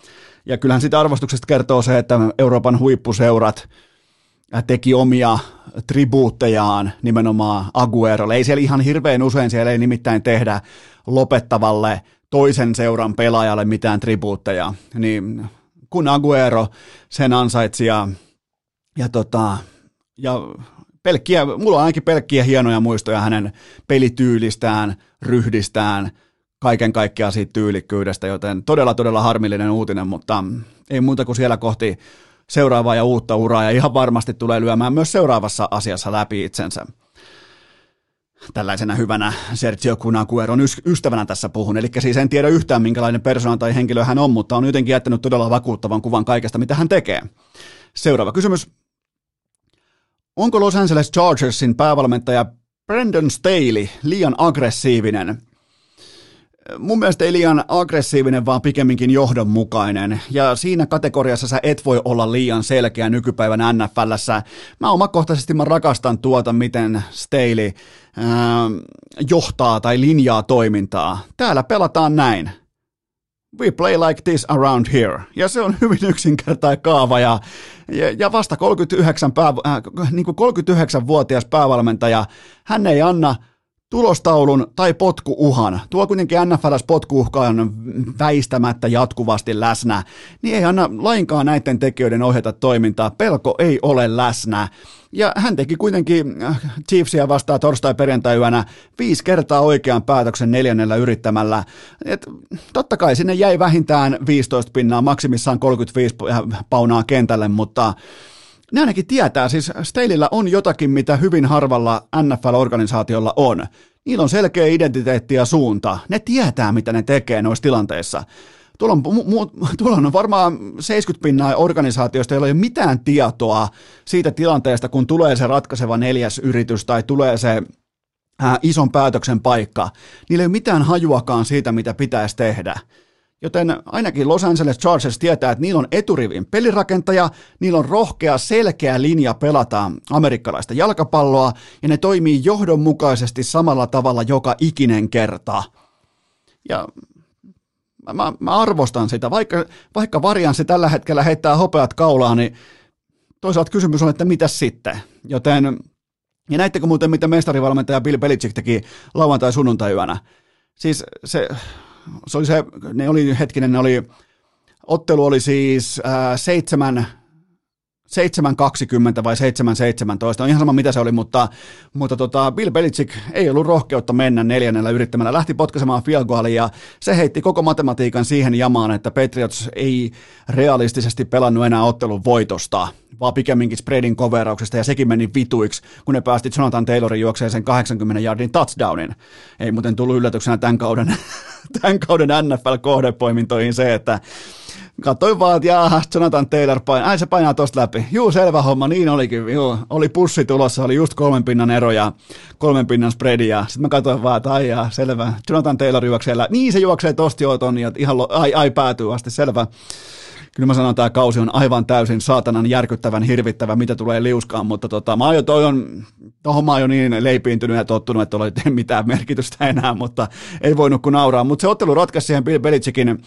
ja kyllähän sitä arvostuksesta kertoo se, että Euroopan huippuseurat teki omia tribuuttejaan nimenomaan Aguerolle. Ei siellä ihan hirveän usein, siellä ei nimittäin tehdä lopettavalle toisen seuran pelaajalle mitään tribuutteja. Niin kun Aguero sen ansaitsi ja, ja, tota, ja pelkkiä, mulla on ainakin pelkkiä hienoja muistoja hänen pelityylistään, ryhdistään – kaiken kaikkiaan siitä tyylikkyydestä, joten todella todella harmillinen uutinen, mutta ei muuta kuin siellä kohti seuraavaa ja uutta uraa ja ihan varmasti tulee lyömään myös seuraavassa asiassa läpi itsensä. Tällaisena hyvänä Sergio Cunagueron ystävänä tässä puhun, eli siis en tiedä yhtään minkälainen persona tai henkilö hän on, mutta on jotenkin jättänyt todella vakuuttavan kuvan kaikesta, mitä hän tekee. Seuraava kysymys. Onko Los Angeles Chargersin päävalmentaja Brandon Staley liian aggressiivinen? Mun mielestä ei liian aggressiivinen, vaan pikemminkin johdonmukainen. Ja siinä kategoriassa sä et voi olla liian selkeä nykypäivän NFLssä. Mä omakohtaisesti mä rakastan tuota, miten Staley äh, johtaa tai linjaa toimintaa. Täällä pelataan näin. We play like this around here. Ja se on hyvin yksinkertainen kaava ja, ja, ja vasta 39, pää, äh, niin kuin 39-vuotias päävalmentaja, hän ei anna tulostaulun tai potkuuhan, tuo kuitenkin NFLs potkuuhka on väistämättä jatkuvasti läsnä, niin ei anna lainkaan näiden tekijöiden ohjata toimintaa. Pelko ei ole läsnä. Ja hän teki kuitenkin äh, Chiefsia vastaan torstai-perjantai-yönä viisi kertaa oikean päätöksen neljännellä yrittämällä. Et totta kai sinne jäi vähintään 15 pinnaa, maksimissaan 35 paunaa kentälle, mutta ne ainakin tietää, siis Staleyllä on jotakin, mitä hyvin harvalla NFL-organisaatiolla on. Niillä on selkeä identiteetti ja suunta. Ne tietää, mitä ne tekee noissa tilanteissa. Tuolla on, mu- tuolla on varmaan 70 pinnaa organisaatioista, joilla ei ole mitään tietoa siitä tilanteesta, kun tulee se ratkaiseva neljäs yritys tai tulee se ää, ison päätöksen paikka. Niillä ei ole mitään hajuakaan siitä, mitä pitäisi tehdä. Joten ainakin Los Angeles Chargers tietää, että niillä on eturivin pelirakentaja, niillä on rohkea, selkeä linja pelata amerikkalaista jalkapalloa, ja ne toimii johdonmukaisesti samalla tavalla joka ikinen kerta. Ja mä, mä arvostan sitä, vaikka, vaikka varianssi tällä hetkellä heittää hopeat kaulaan, niin toisaalta kysymys on, että mitä sitten. Joten, ja näittekö muuten, mitä mestarivalmentaja Bill Belichick teki lauantai-sunnuntai-yönä? Siis se, se oli se, ne oli hetkinen, ne oli, ottelu oli siis äh, seitsemän 7.20 vai 7.17, on ihan sama mitä se oli, mutta, mutta tota, Bill Belichick ei ollut rohkeutta mennä neljännellä yrittämällä, lähti potkaisemaan field ja se heitti koko matematiikan siihen jamaan, että Patriots ei realistisesti pelannut enää ottelun voitosta, vaan pikemminkin spreadin coverauksesta ja sekin meni vituiksi, kun ne päästi Jonathan Taylorin juokseen sen 80 yardin touchdownin. Ei muuten tullut yllätyksenä tämän kauden, <laughs> tämän kauden NFL-kohdepoimintoihin se, että Katsoin vaan, että jaha, Jonathan Taylor painaa, ai se painaa tosta läpi. Juu, selvä homma, niin olikin. Juu, oli pussi tulossa, oli just kolmen pinnan ero ja kolmen pinnan spreadi ja sitten mä katsoin vaan, että ai jaa, selvä. Jonathan Taylor juoksee, niin se juoksee tosta jo tonni, ja ihan ai, ai päätyy asti, selvä. Kyllä mä sanon, että tämä kausi on aivan täysin saatanan järkyttävän hirvittävä, mitä tulee liuskaan, mutta tota, mä oon jo, toi on, tohon mä oon jo niin leipiintynyt ja tottunut, että ei mitään merkitystä enää, mutta ei voinut kuin nauraa. Mutta se ottelu ratkaisi siihen Bill Belichickin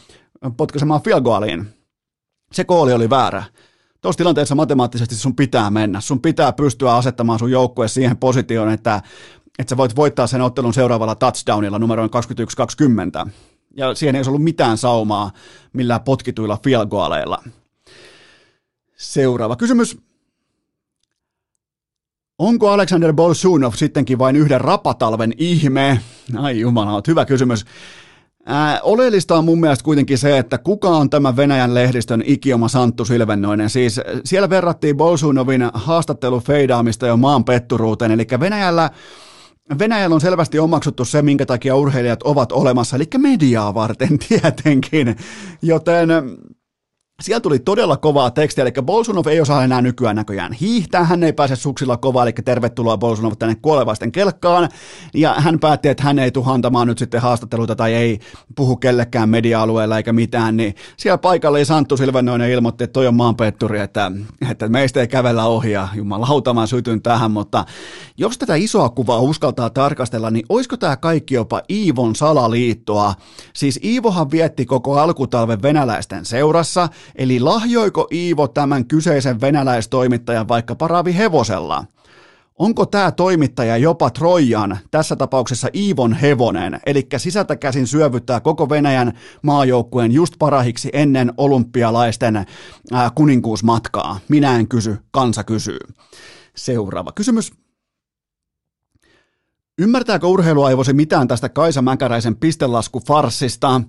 potkaisemaan field goaliin. Se kooli oli väärä. Tuossa tilanteessa matemaattisesti sun pitää mennä. Sun pitää pystyä asettamaan sun joukkue siihen positioon, että, että sä voit voittaa sen ottelun seuraavalla touchdownilla numeroin 21-20. Ja siihen ei olisi ollut mitään saumaa millään potkituilla field. Seuraava kysymys. Onko Alexander Bolsunov sittenkin vain yhden rapatalven ihme? Ai jumala, hyvä kysymys. Ää, oleellista on mun mielestä kuitenkin se, että kuka on tämä Venäjän lehdistön ikioma Santtu Silvennoinen. Siis siellä verrattiin Bolsunovin haastattelu feidaamista jo maan petturuuteen, eli Venäjällä Venäjällä on selvästi omaksuttu se, minkä takia urheilijat ovat olemassa, eli mediaa varten <laughs> tietenkin, joten siellä tuli todella kovaa tekstiä, eli Bolsunov ei osaa enää nykyään näköjään hiihtää, hän ei pääse suksilla kovaa, eli tervetuloa Bolsunov tänne kuolevaisten kelkkaan, ja hän päätti, että hän ei tule antamaan nyt sitten haastatteluita tai ei puhu kellekään media-alueella eikä mitään, niin siellä paikalla Santtu Silvennoinen ilmoitti, että toi on maanpetturi, että, että meistä ei kävellä ohi, ja jumalauta mä sytyn tähän, mutta jos tätä isoa kuvaa uskaltaa tarkastella, niin olisiko tämä kaikki jopa Iivon salaliittoa? Siis Iivohan vietti koko alkutalven venäläisten seurassa, Eli lahjoiko Iivo tämän kyseisen venäläistoimittajan vaikka paravi hevosella? Onko tämä toimittaja jopa Trojan, tässä tapauksessa Iivon hevonen, eli sisältä käsin syövyttää koko Venäjän maajoukkueen just parahiksi ennen olympialaisten kuninkuusmatkaa? Minä en kysy, kansa kysyy. Seuraava kysymys. Ymmärtääkö urheiluaivosi mitään tästä Kaisa Mäkäräisen pistelaskufarsista?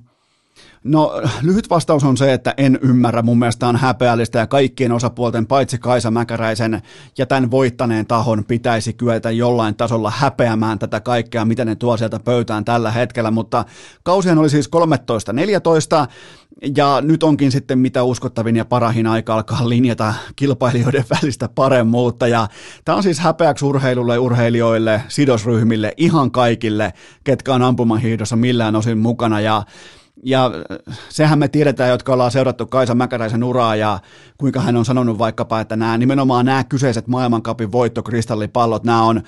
No lyhyt vastaus on se, että en ymmärrä. Mun mielestä on häpeällistä ja kaikkien osapuolten, paitsi Kaisa Mäkäräisen ja tämän voittaneen tahon, pitäisi kyetä jollain tasolla häpeämään tätä kaikkea, mitä ne tuo sieltä pöytään tällä hetkellä. Mutta kausien oli siis 13-14 ja nyt onkin sitten mitä uskottavin ja parahin aika alkaa linjata kilpailijoiden <laughs> välistä paremmuutta. Ja tämä on siis häpeäksi urheilulle, urheilijoille, sidosryhmille, ihan kaikille, ketkä on ampumahiihdossa millään osin mukana. Ja ja sehän me tiedetään, jotka ollaan seurattu Kaisa Mäkäräisen uraa ja kuinka hän on sanonut vaikkapa, että nämä nimenomaan nämä kyseiset maailmankapin voittokristallipallot, nämä on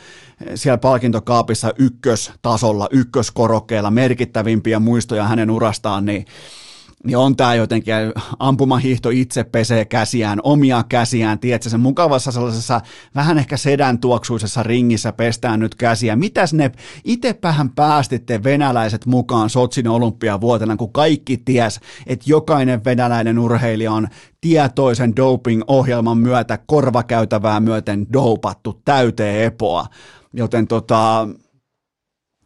siellä palkintokaapissa ykköstasolla, ykköskorokkeella, merkittävimpiä muistoja hänen urastaan, niin niin on tämä jotenkin, ampumahiihto itse pesee käsiään, omia käsiään, tiedätkö, sen mukavassa sellaisessa vähän ehkä sedän tuoksuisessa ringissä pestään nyt käsiä. Mitäs ne, itsepähän päästitte venäläiset mukaan Sotsin olympiavuotena, kun kaikki ties, että jokainen venäläinen urheilija on tietoisen doping-ohjelman myötä korvakäytävää myöten dopattu täyteen epoa. Joten tota,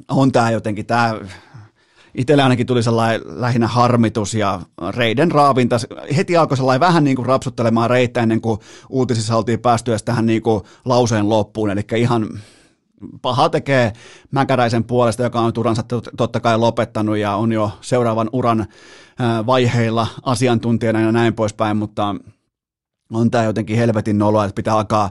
on tämä jotenkin, tämä itselle ainakin tuli sellainen lähinnä harmitus ja reiden raavinta. Heti alkoi sellainen vähän niin kuin rapsuttelemaan reittä ennen kuin uutisissa oltiin päästy tähän niin kuin lauseen loppuun. Eli ihan paha tekee Mäkäräisen puolesta, joka on uransa totta kai lopettanut ja on jo seuraavan uran vaiheilla asiantuntijana ja näin poispäin, mutta on tämä jotenkin helvetin noloa, että pitää alkaa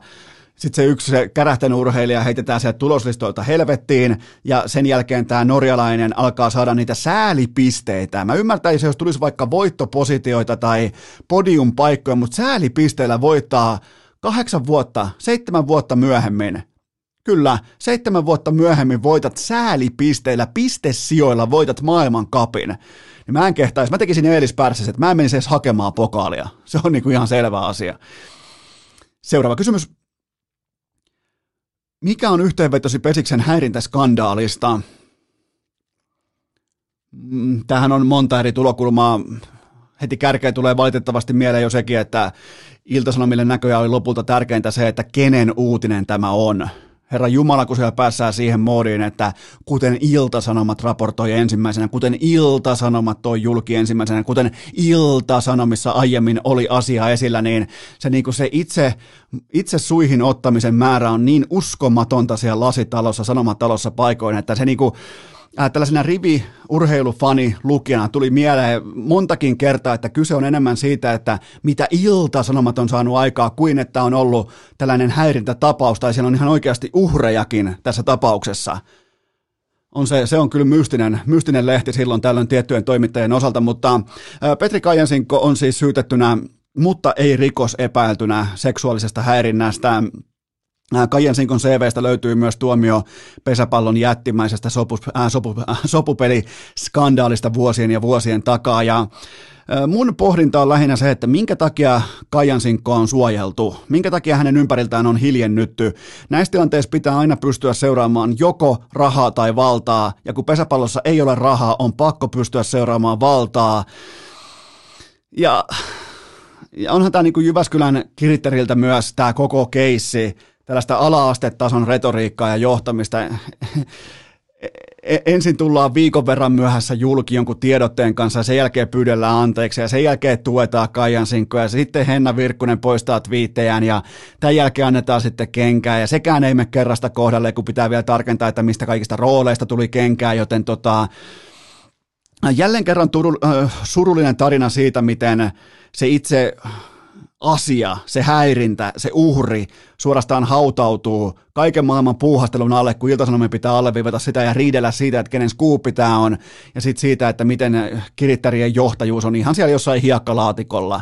sitten se yksi se kärähtänyt urheilija heitetään sieltä tuloslistoilta helvettiin, ja sen jälkeen tämä norjalainen alkaa saada niitä säälipisteitä. Mä ymmärtäisin, jos tulisi vaikka voittopositioita tai podiumpaikkoja, mutta säälipisteillä voittaa kahdeksan vuotta, seitsemän vuotta myöhemmin. Kyllä, seitsemän vuotta myöhemmin voitat säälipisteillä, pistesijoilla voitat maailman kapin. Niin mä en kehtaisi, mä tekisin Eelis Pärsäs, että mä en menisi edes hakemaan pokaalia. Se on niinku ihan selvä asia. Seuraava kysymys. Mikä on yhteenvetosi Pesiksen häirintäskandaalista? Mm, tähän on monta eri tulokulmaa. Heti kärkeen tulee valitettavasti mieleen jo sekin, että Iltasanomille näköjään oli lopulta tärkeintä se, että kenen uutinen tämä on. Herra Jumala, kun siellä päässään siihen moodiin, että kuten Iltasanomat raportoi ensimmäisenä, kuten Iltasanomat toi julki ensimmäisenä, kuten Iltasanomissa aiemmin oli asia esillä, niin se, niin kuin se itse, itse suihin ottamisen määrä on niin uskomatonta siellä lasitalossa, sanomatalossa paikoin, että se niin kuin, äh, tällaisena rivi-urheilufani lukijana tuli mieleen montakin kertaa, että kyse on enemmän siitä, että mitä ilta-sanomat on saanut aikaa, kuin että on ollut tällainen häirintätapaus, tai siellä on ihan oikeasti uhrejakin tässä tapauksessa. On se, se on kyllä mystinen, mystinen lehti silloin tällöin tiettyjen toimittajien osalta, mutta äh, Petri Kajansinko on siis syytettynä mutta ei rikos epäiltynä seksuaalisesta häirinnästä Kajensinkon CVstä löytyy myös tuomio pesäpallon jättimäisestä sopu, äh, sopu, äh, sopupeliskandaalista vuosien ja vuosien takaa. Ja äh, mun pohdinta on lähinnä se, että minkä takia Kajansinkko on suojeltu, minkä takia hänen ympäriltään on hiljennytty. Näissä tilanteissa pitää aina pystyä seuraamaan joko rahaa tai valtaa, ja kun pesäpallossa ei ole rahaa, on pakko pystyä seuraamaan valtaa. Ja, ja onhan tämä niin Jyväskylän Kiritteriltä myös tämä koko keissi, tällaista ala-astetason retoriikkaa ja johtamista. Ensin tullaan viikon verran myöhässä julki jonkun tiedotteen kanssa ja sen jälkeen pyydellään anteeksi ja sen jälkeen tuetaan Kaijan sinkkoja ja sitten Henna Virkkunen poistaa twiittejään ja tämän jälkeen annetaan sitten kenkää ja sekään ei mene kerrasta kohdalle, kun pitää vielä tarkentaa, että mistä kaikista rooleista tuli kenkää, joten tota, jälleen kerran turul, äh, surullinen tarina siitä, miten se itse asia, se häirintä, se uhri suorastaan hautautuu kaiken maailman puuhastelun alle, kun iltasanomien pitää alleviivata sitä ja riidellä siitä, että kenen skuuppi tämä on, ja sitten siitä, että miten kirittärien johtajuus on ihan siellä jossain hiekkalaatikolla.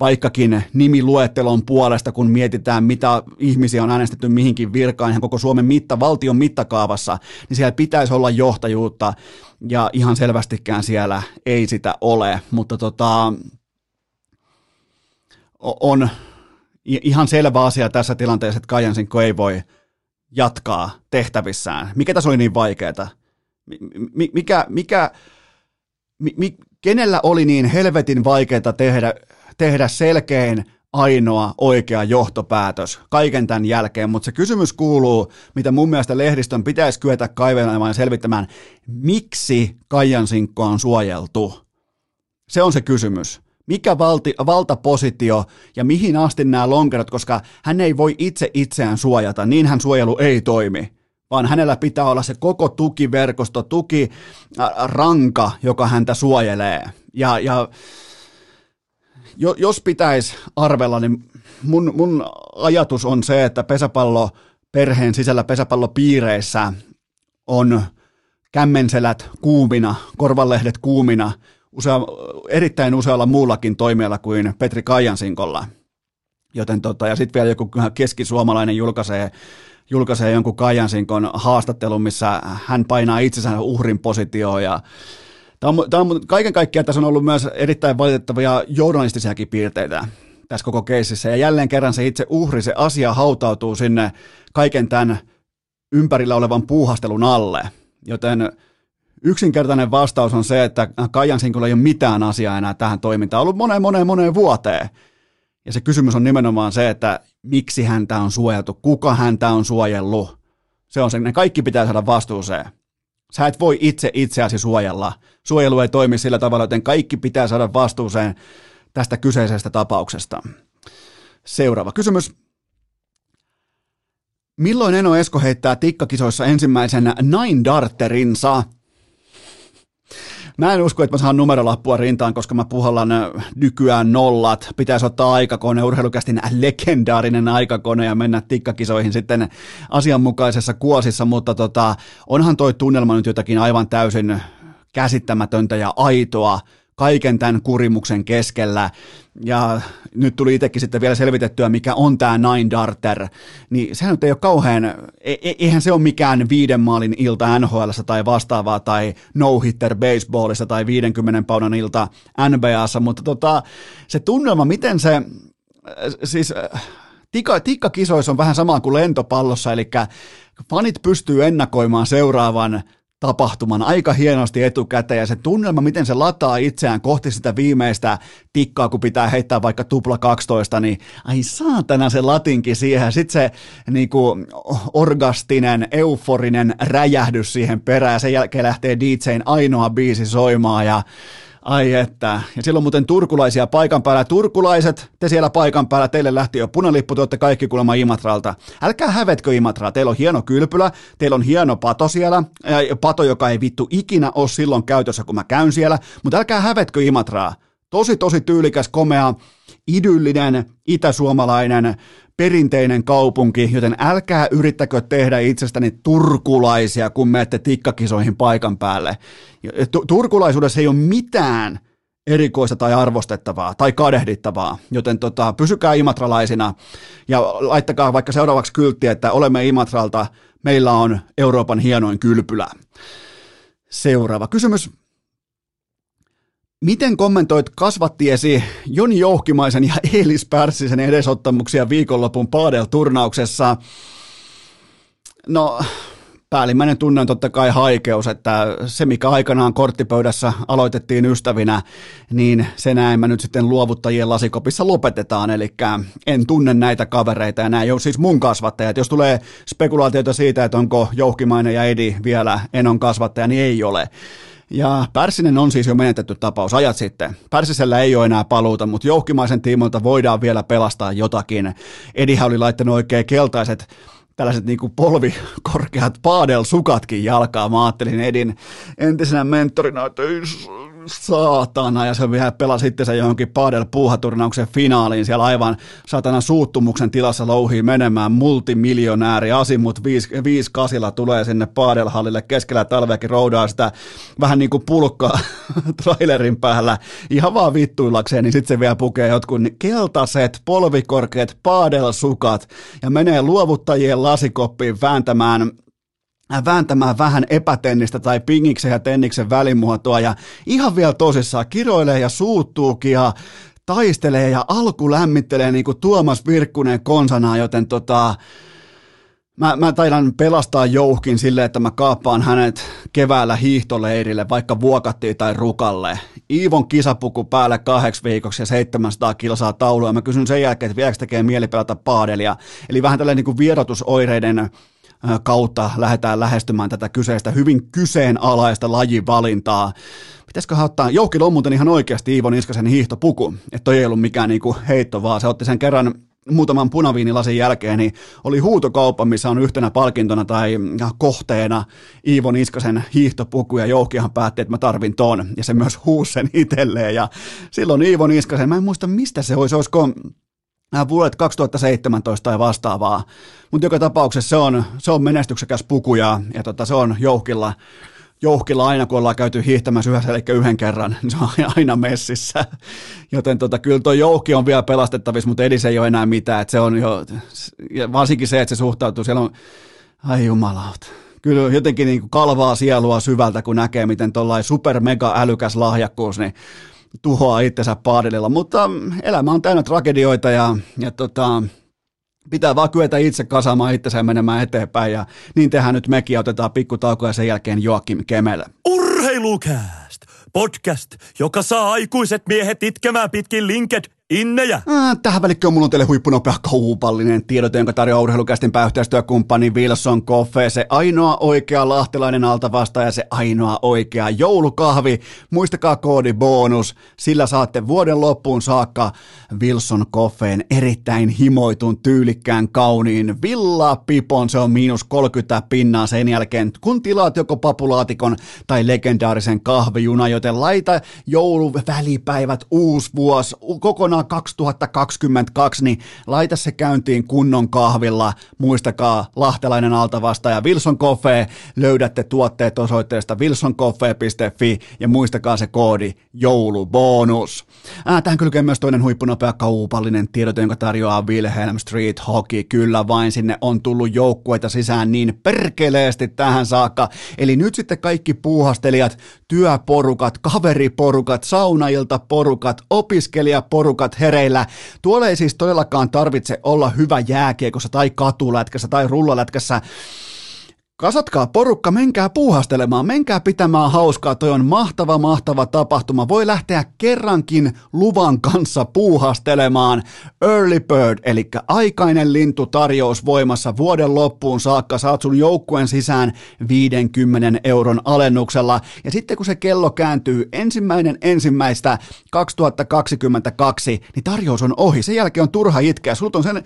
Vaikkakin nimiluettelon puolesta, kun mietitään, mitä ihmisiä on äänestetty mihinkin virkaan ihan koko Suomen mitta, valtion mittakaavassa, niin siellä pitäisi olla johtajuutta, ja ihan selvästikään siellä ei sitä ole, mutta tota, on ihan selvä asia tässä tilanteessa, että Kajansinko ei voi jatkaa tehtävissään. Mikä tässä oli niin vaikeaa? Mikä, mikä, mi, kenellä oli niin helvetin vaikeaa tehdä, tehdä selkein ainoa oikea johtopäätös kaiken tämän jälkeen, mutta se kysymys kuuluu, mitä mun mielestä lehdistön pitäisi kyetä kaivelemaan ja selvittämään, miksi Kajansinkko on suojeltu? Se on se kysymys mikä valti, valtapositio ja mihin asti nämä lonkerot, koska hän ei voi itse itseään suojata, niin hän suojelu ei toimi, vaan hänellä pitää olla se koko tukiverkosto, tukiranka, joka häntä suojelee. Ja, ja jos pitäisi arvella, niin mun, mun ajatus on se, että pesäpallo perheen sisällä pesäpallopiireissä on kämmenselät kuumina, korvalehdet kuumina – usea, erittäin usealla muullakin toimijalla kuin Petri Kaijansinkolla. Joten tota, ja sitten vielä joku keskisuomalainen julkaisee, julkaisee jonkun Kaijansinkon haastattelun, missä hän painaa itsensä uhrin positioon ja Tämä on, tämä on, kaiken kaikkiaan tässä on ollut myös erittäin valitettavia journalistisiakin piirteitä tässä koko keisissä. Ja jälleen kerran se itse uhri, se asia hautautuu sinne kaiken tämän ympärillä olevan puuhastelun alle. Joten yksinkertainen vastaus on se, että Kajan Sinkulla ei ole mitään asiaa enää tähän toimintaan. ollut moneen, moneen, moneen vuoteen. Ja se kysymys on nimenomaan se, että miksi häntä on suojeltu, kuka häntä on suojellut. Se on se, ne kaikki pitää saada vastuuseen. Sä et voi itse itseäsi suojella. Suojelu ei toimi sillä tavalla, joten kaikki pitää saada vastuuseen tästä kyseisestä tapauksesta. Seuraava kysymys. Milloin Eno Esko heittää tikkakisoissa ensimmäisen Nine Darterinsa? Mä en usko, että mä saan numerolappua rintaan, koska mä puhallan äh, nykyään nollat. Pitäisi ottaa aikakone, urheilukästin legendaarinen aikakone ja mennä tikkakisoihin sitten asianmukaisessa kuosissa, mutta tota, onhan toi tunnelma nyt jotakin aivan täysin käsittämätöntä ja aitoa kaiken tämän kurimuksen keskellä. Ja nyt tuli itsekin sitten vielä selvitettyä, mikä on tämä Nine Darter. Niin sehän nyt ei ole kauhean, e, e, eihän se ole mikään viiden maalin ilta NHL tai vastaavaa tai no-hitter baseballissa tai 50 paunan ilta NBAssa, mutta tota, se tunnelma, miten se, siis tikka, tikkakisoissa on vähän sama kuin lentopallossa, eli fanit pystyy ennakoimaan seuraavan tapahtuman aika hienosti etukäteen ja se tunnelma, miten se lataa itseään kohti sitä viimeistä tikkaa, kun pitää heittää vaikka tupla 12, niin ai saatana se latinkin siihen. Sitten se niin kuin, orgastinen, euforinen räjähdys siihen perään ja sen jälkeen lähtee DJn ainoa biisi soimaan ja Ai että. Ja silloin muuten turkulaisia paikan päällä. Turkulaiset, te siellä paikan päällä, teille lähti jo punalippu, te olette kaikki kuulemma Imatralta. Älkää hävetkö Imatraa, teillä on hieno kylpylä, teillä on hieno pato siellä, pato, joka ei vittu ikinä ole silloin käytössä, kun mä käyn siellä, mutta älkää hävetkö Imatraa. Tosi, tosi tyylikäs, komea, idyllinen, itäsuomalainen, perinteinen kaupunki, joten älkää yrittäkö tehdä itsestäni turkulaisia, kun menette tikkakisoihin paikan päälle. Turkulaisuudessa ei ole mitään erikoista tai arvostettavaa tai kadehdittavaa, joten tota, pysykää imatralaisina ja laittakaa vaikka seuraavaksi kyltti, että olemme Imatralta, meillä on Euroopan hienoin kylpylä. Seuraava kysymys. Miten kommentoit kasvattiesi Joni Jouhkimaisen ja Eelis Pärssisen edesottamuksia viikonlopun Paadel-turnauksessa? No, päällimmäinen tunne on totta kai haikeus, että se mikä aikanaan korttipöydässä aloitettiin ystävinä, niin se näin mä nyt sitten luovuttajien lasikopissa lopetetaan, eli en tunne näitä kavereita ja nämä ei ole siis mun kasvattajat. Jos tulee spekulaatioita siitä, että onko Jouhkimainen ja Edi vielä Enon kasvattaja, niin ei ole. Ja Pärssinen on siis jo menetetty tapaus ajat sitten. Pärsisellä ei ole enää paluuta, mutta jouhkimaisen tiimoilta voidaan vielä pelastaa jotakin. Edihän oli laittanut oikein keltaiset tällaiset niin kuin polvikorkeat paadel-sukatkin jalkaa. Mä ajattelin Edin entisenä mentorina, että saatana, ja se vielä pelasi se johonkin padel-puuhaturnauksen finaaliin, siellä aivan saatana suuttumuksen tilassa louhii menemään, multimiljonääri, Asimut 5 kasilla tulee sinne padelhallille. Keskellä talveakin roudaa sitä vähän niin kuin pulkkaa <laughs> trailerin päällä, ihan vaan vittuillakseen, niin sitten se vielä pukee jotkut keltaiset, polvikorkeat padelsukat, ja menee luovuttajien lasikoppiin vääntämään vääntämään vähän epätennistä tai pingiksen ja tenniksen välimuotoa ja ihan vielä tosissaan kiroilee ja suuttuukin ja taistelee ja alku lämmittelee niin kuin Tuomas Virkkunen konsanaa, joten tota, mä, mä taidan pelastaa jouhkin sille, että mä kaappaan hänet keväällä hiihtoleirille, vaikka vuokattiin tai rukalle. Iivon kisapuku päälle kahdeksi viikoksi ja 700 kilsaa taulua. Mä kysyn sen jälkeen, että vieläkö tekee mieli pelata paadelia. Eli vähän tällainen niin kuin vierotusoireiden kautta lähdetään lähestymään tätä kyseistä hyvin kyseenalaista lajivalintaa. Pitäisikö ottaa, Joukilla on muuten ihan oikeasti Iivo Niskasen hiihtopuku, että toi ei ollut mikään niinku heitto, vaan se otti sen kerran muutaman punaviinilasin jälkeen, niin oli huutokauppa, missä on yhtenä palkintona tai kohteena Iivo Niskasen hiihtopuku, ja Joukihan päätti, että mä tarvin ton, ja se myös huusi sen itselleen, ja silloin Iivo Niskasen, mä en muista mistä se olisi, olisiko vuodet 2017 tai vastaavaa, mutta joka tapauksessa se on, se on menestyksekäs puku ja, ja tota, se on jouhkilla, jouhkilla aina, kun ollaan käyty hiihtämässä yhdessä, eli yhden kerran, niin se on <laughs> aina messissä. Joten tota, kyllä tuo jouhki on vielä pelastettavissa, mutta Edis ei ole enää mitään. että se on jo, varsinkin se, että se suhtautuu, siellä on, ai jumalauta, kyllä jotenkin niin kalvaa sielua syvältä, kun näkee, miten tuollainen super mega älykäs lahjakkuus, niin tuhoaa itsensä paadelilla, mutta elämä on täynnä tragedioita ja, ja tota, pitää vaan kyetä itse kasaamaan itsensä ja menemään eteenpäin ja niin tehdään nyt mekin otetaan pikkutauko ja sen jälkeen Joakim Kemel. Urheilukääst! Podcast, joka saa aikuiset miehet itkemään pitkin linked Innejä! Äh, tähän välikköön mulla on teille huippunopea kaupallinen tiedote, jonka tarjoaa urheilukästin pääyhteistyökumppani Wilson Coffee, se ainoa oikea lahtelainen altavastaaja, se ainoa oikea joulukahvi. Muistakaa koodi bonus, sillä saatte vuoden loppuun saakka Wilson Coffeen erittäin himoitun, tyylikkään, kauniin Villa Pipon, se on miinus 30 pinnaa sen jälkeen, kun tilaat joko papulaatikon tai legendaarisen kahvijuna, joten laita jouluvälipäivät, uusi vuosi, kokonaan vuonna 2022, niin laita se käyntiin kunnon kahvilla. Muistakaa lahtelainen altavastaaja Wilson Coffee. Löydätte tuotteet osoitteesta wilsoncoffee.fi ja muistakaa se koodi joulubonus. Ää, tähän kylkee myös toinen huippunopea kaupallinen tiedote, jonka tarjoaa Wilhelm Street Hockey. Kyllä vain sinne on tullut joukkueita sisään niin perkeleesti tähän saakka. Eli nyt sitten kaikki puuhastelijat, työporukat, kaveriporukat, saunailta porukat, opiskelijaporukat, porukat hereillä. Tuolla ei siis todellakaan tarvitse olla hyvä jääkiekossa tai katulätkässä tai rullalätkässä Kasatkaa porukka, menkää puuhastelemaan, menkää pitämään hauskaa, toi on mahtava, mahtava tapahtuma. Voi lähteä kerrankin luvan kanssa puuhastelemaan. Early Bird, eli aikainen lintu tarjous voimassa vuoden loppuun saakka. Saat sun joukkueen sisään 50 euron alennuksella. Ja sitten kun se kello kääntyy ensimmäinen ensimmäistä 2022, niin tarjous on ohi. Sen jälkeen on turha itkeä. Sult on sen,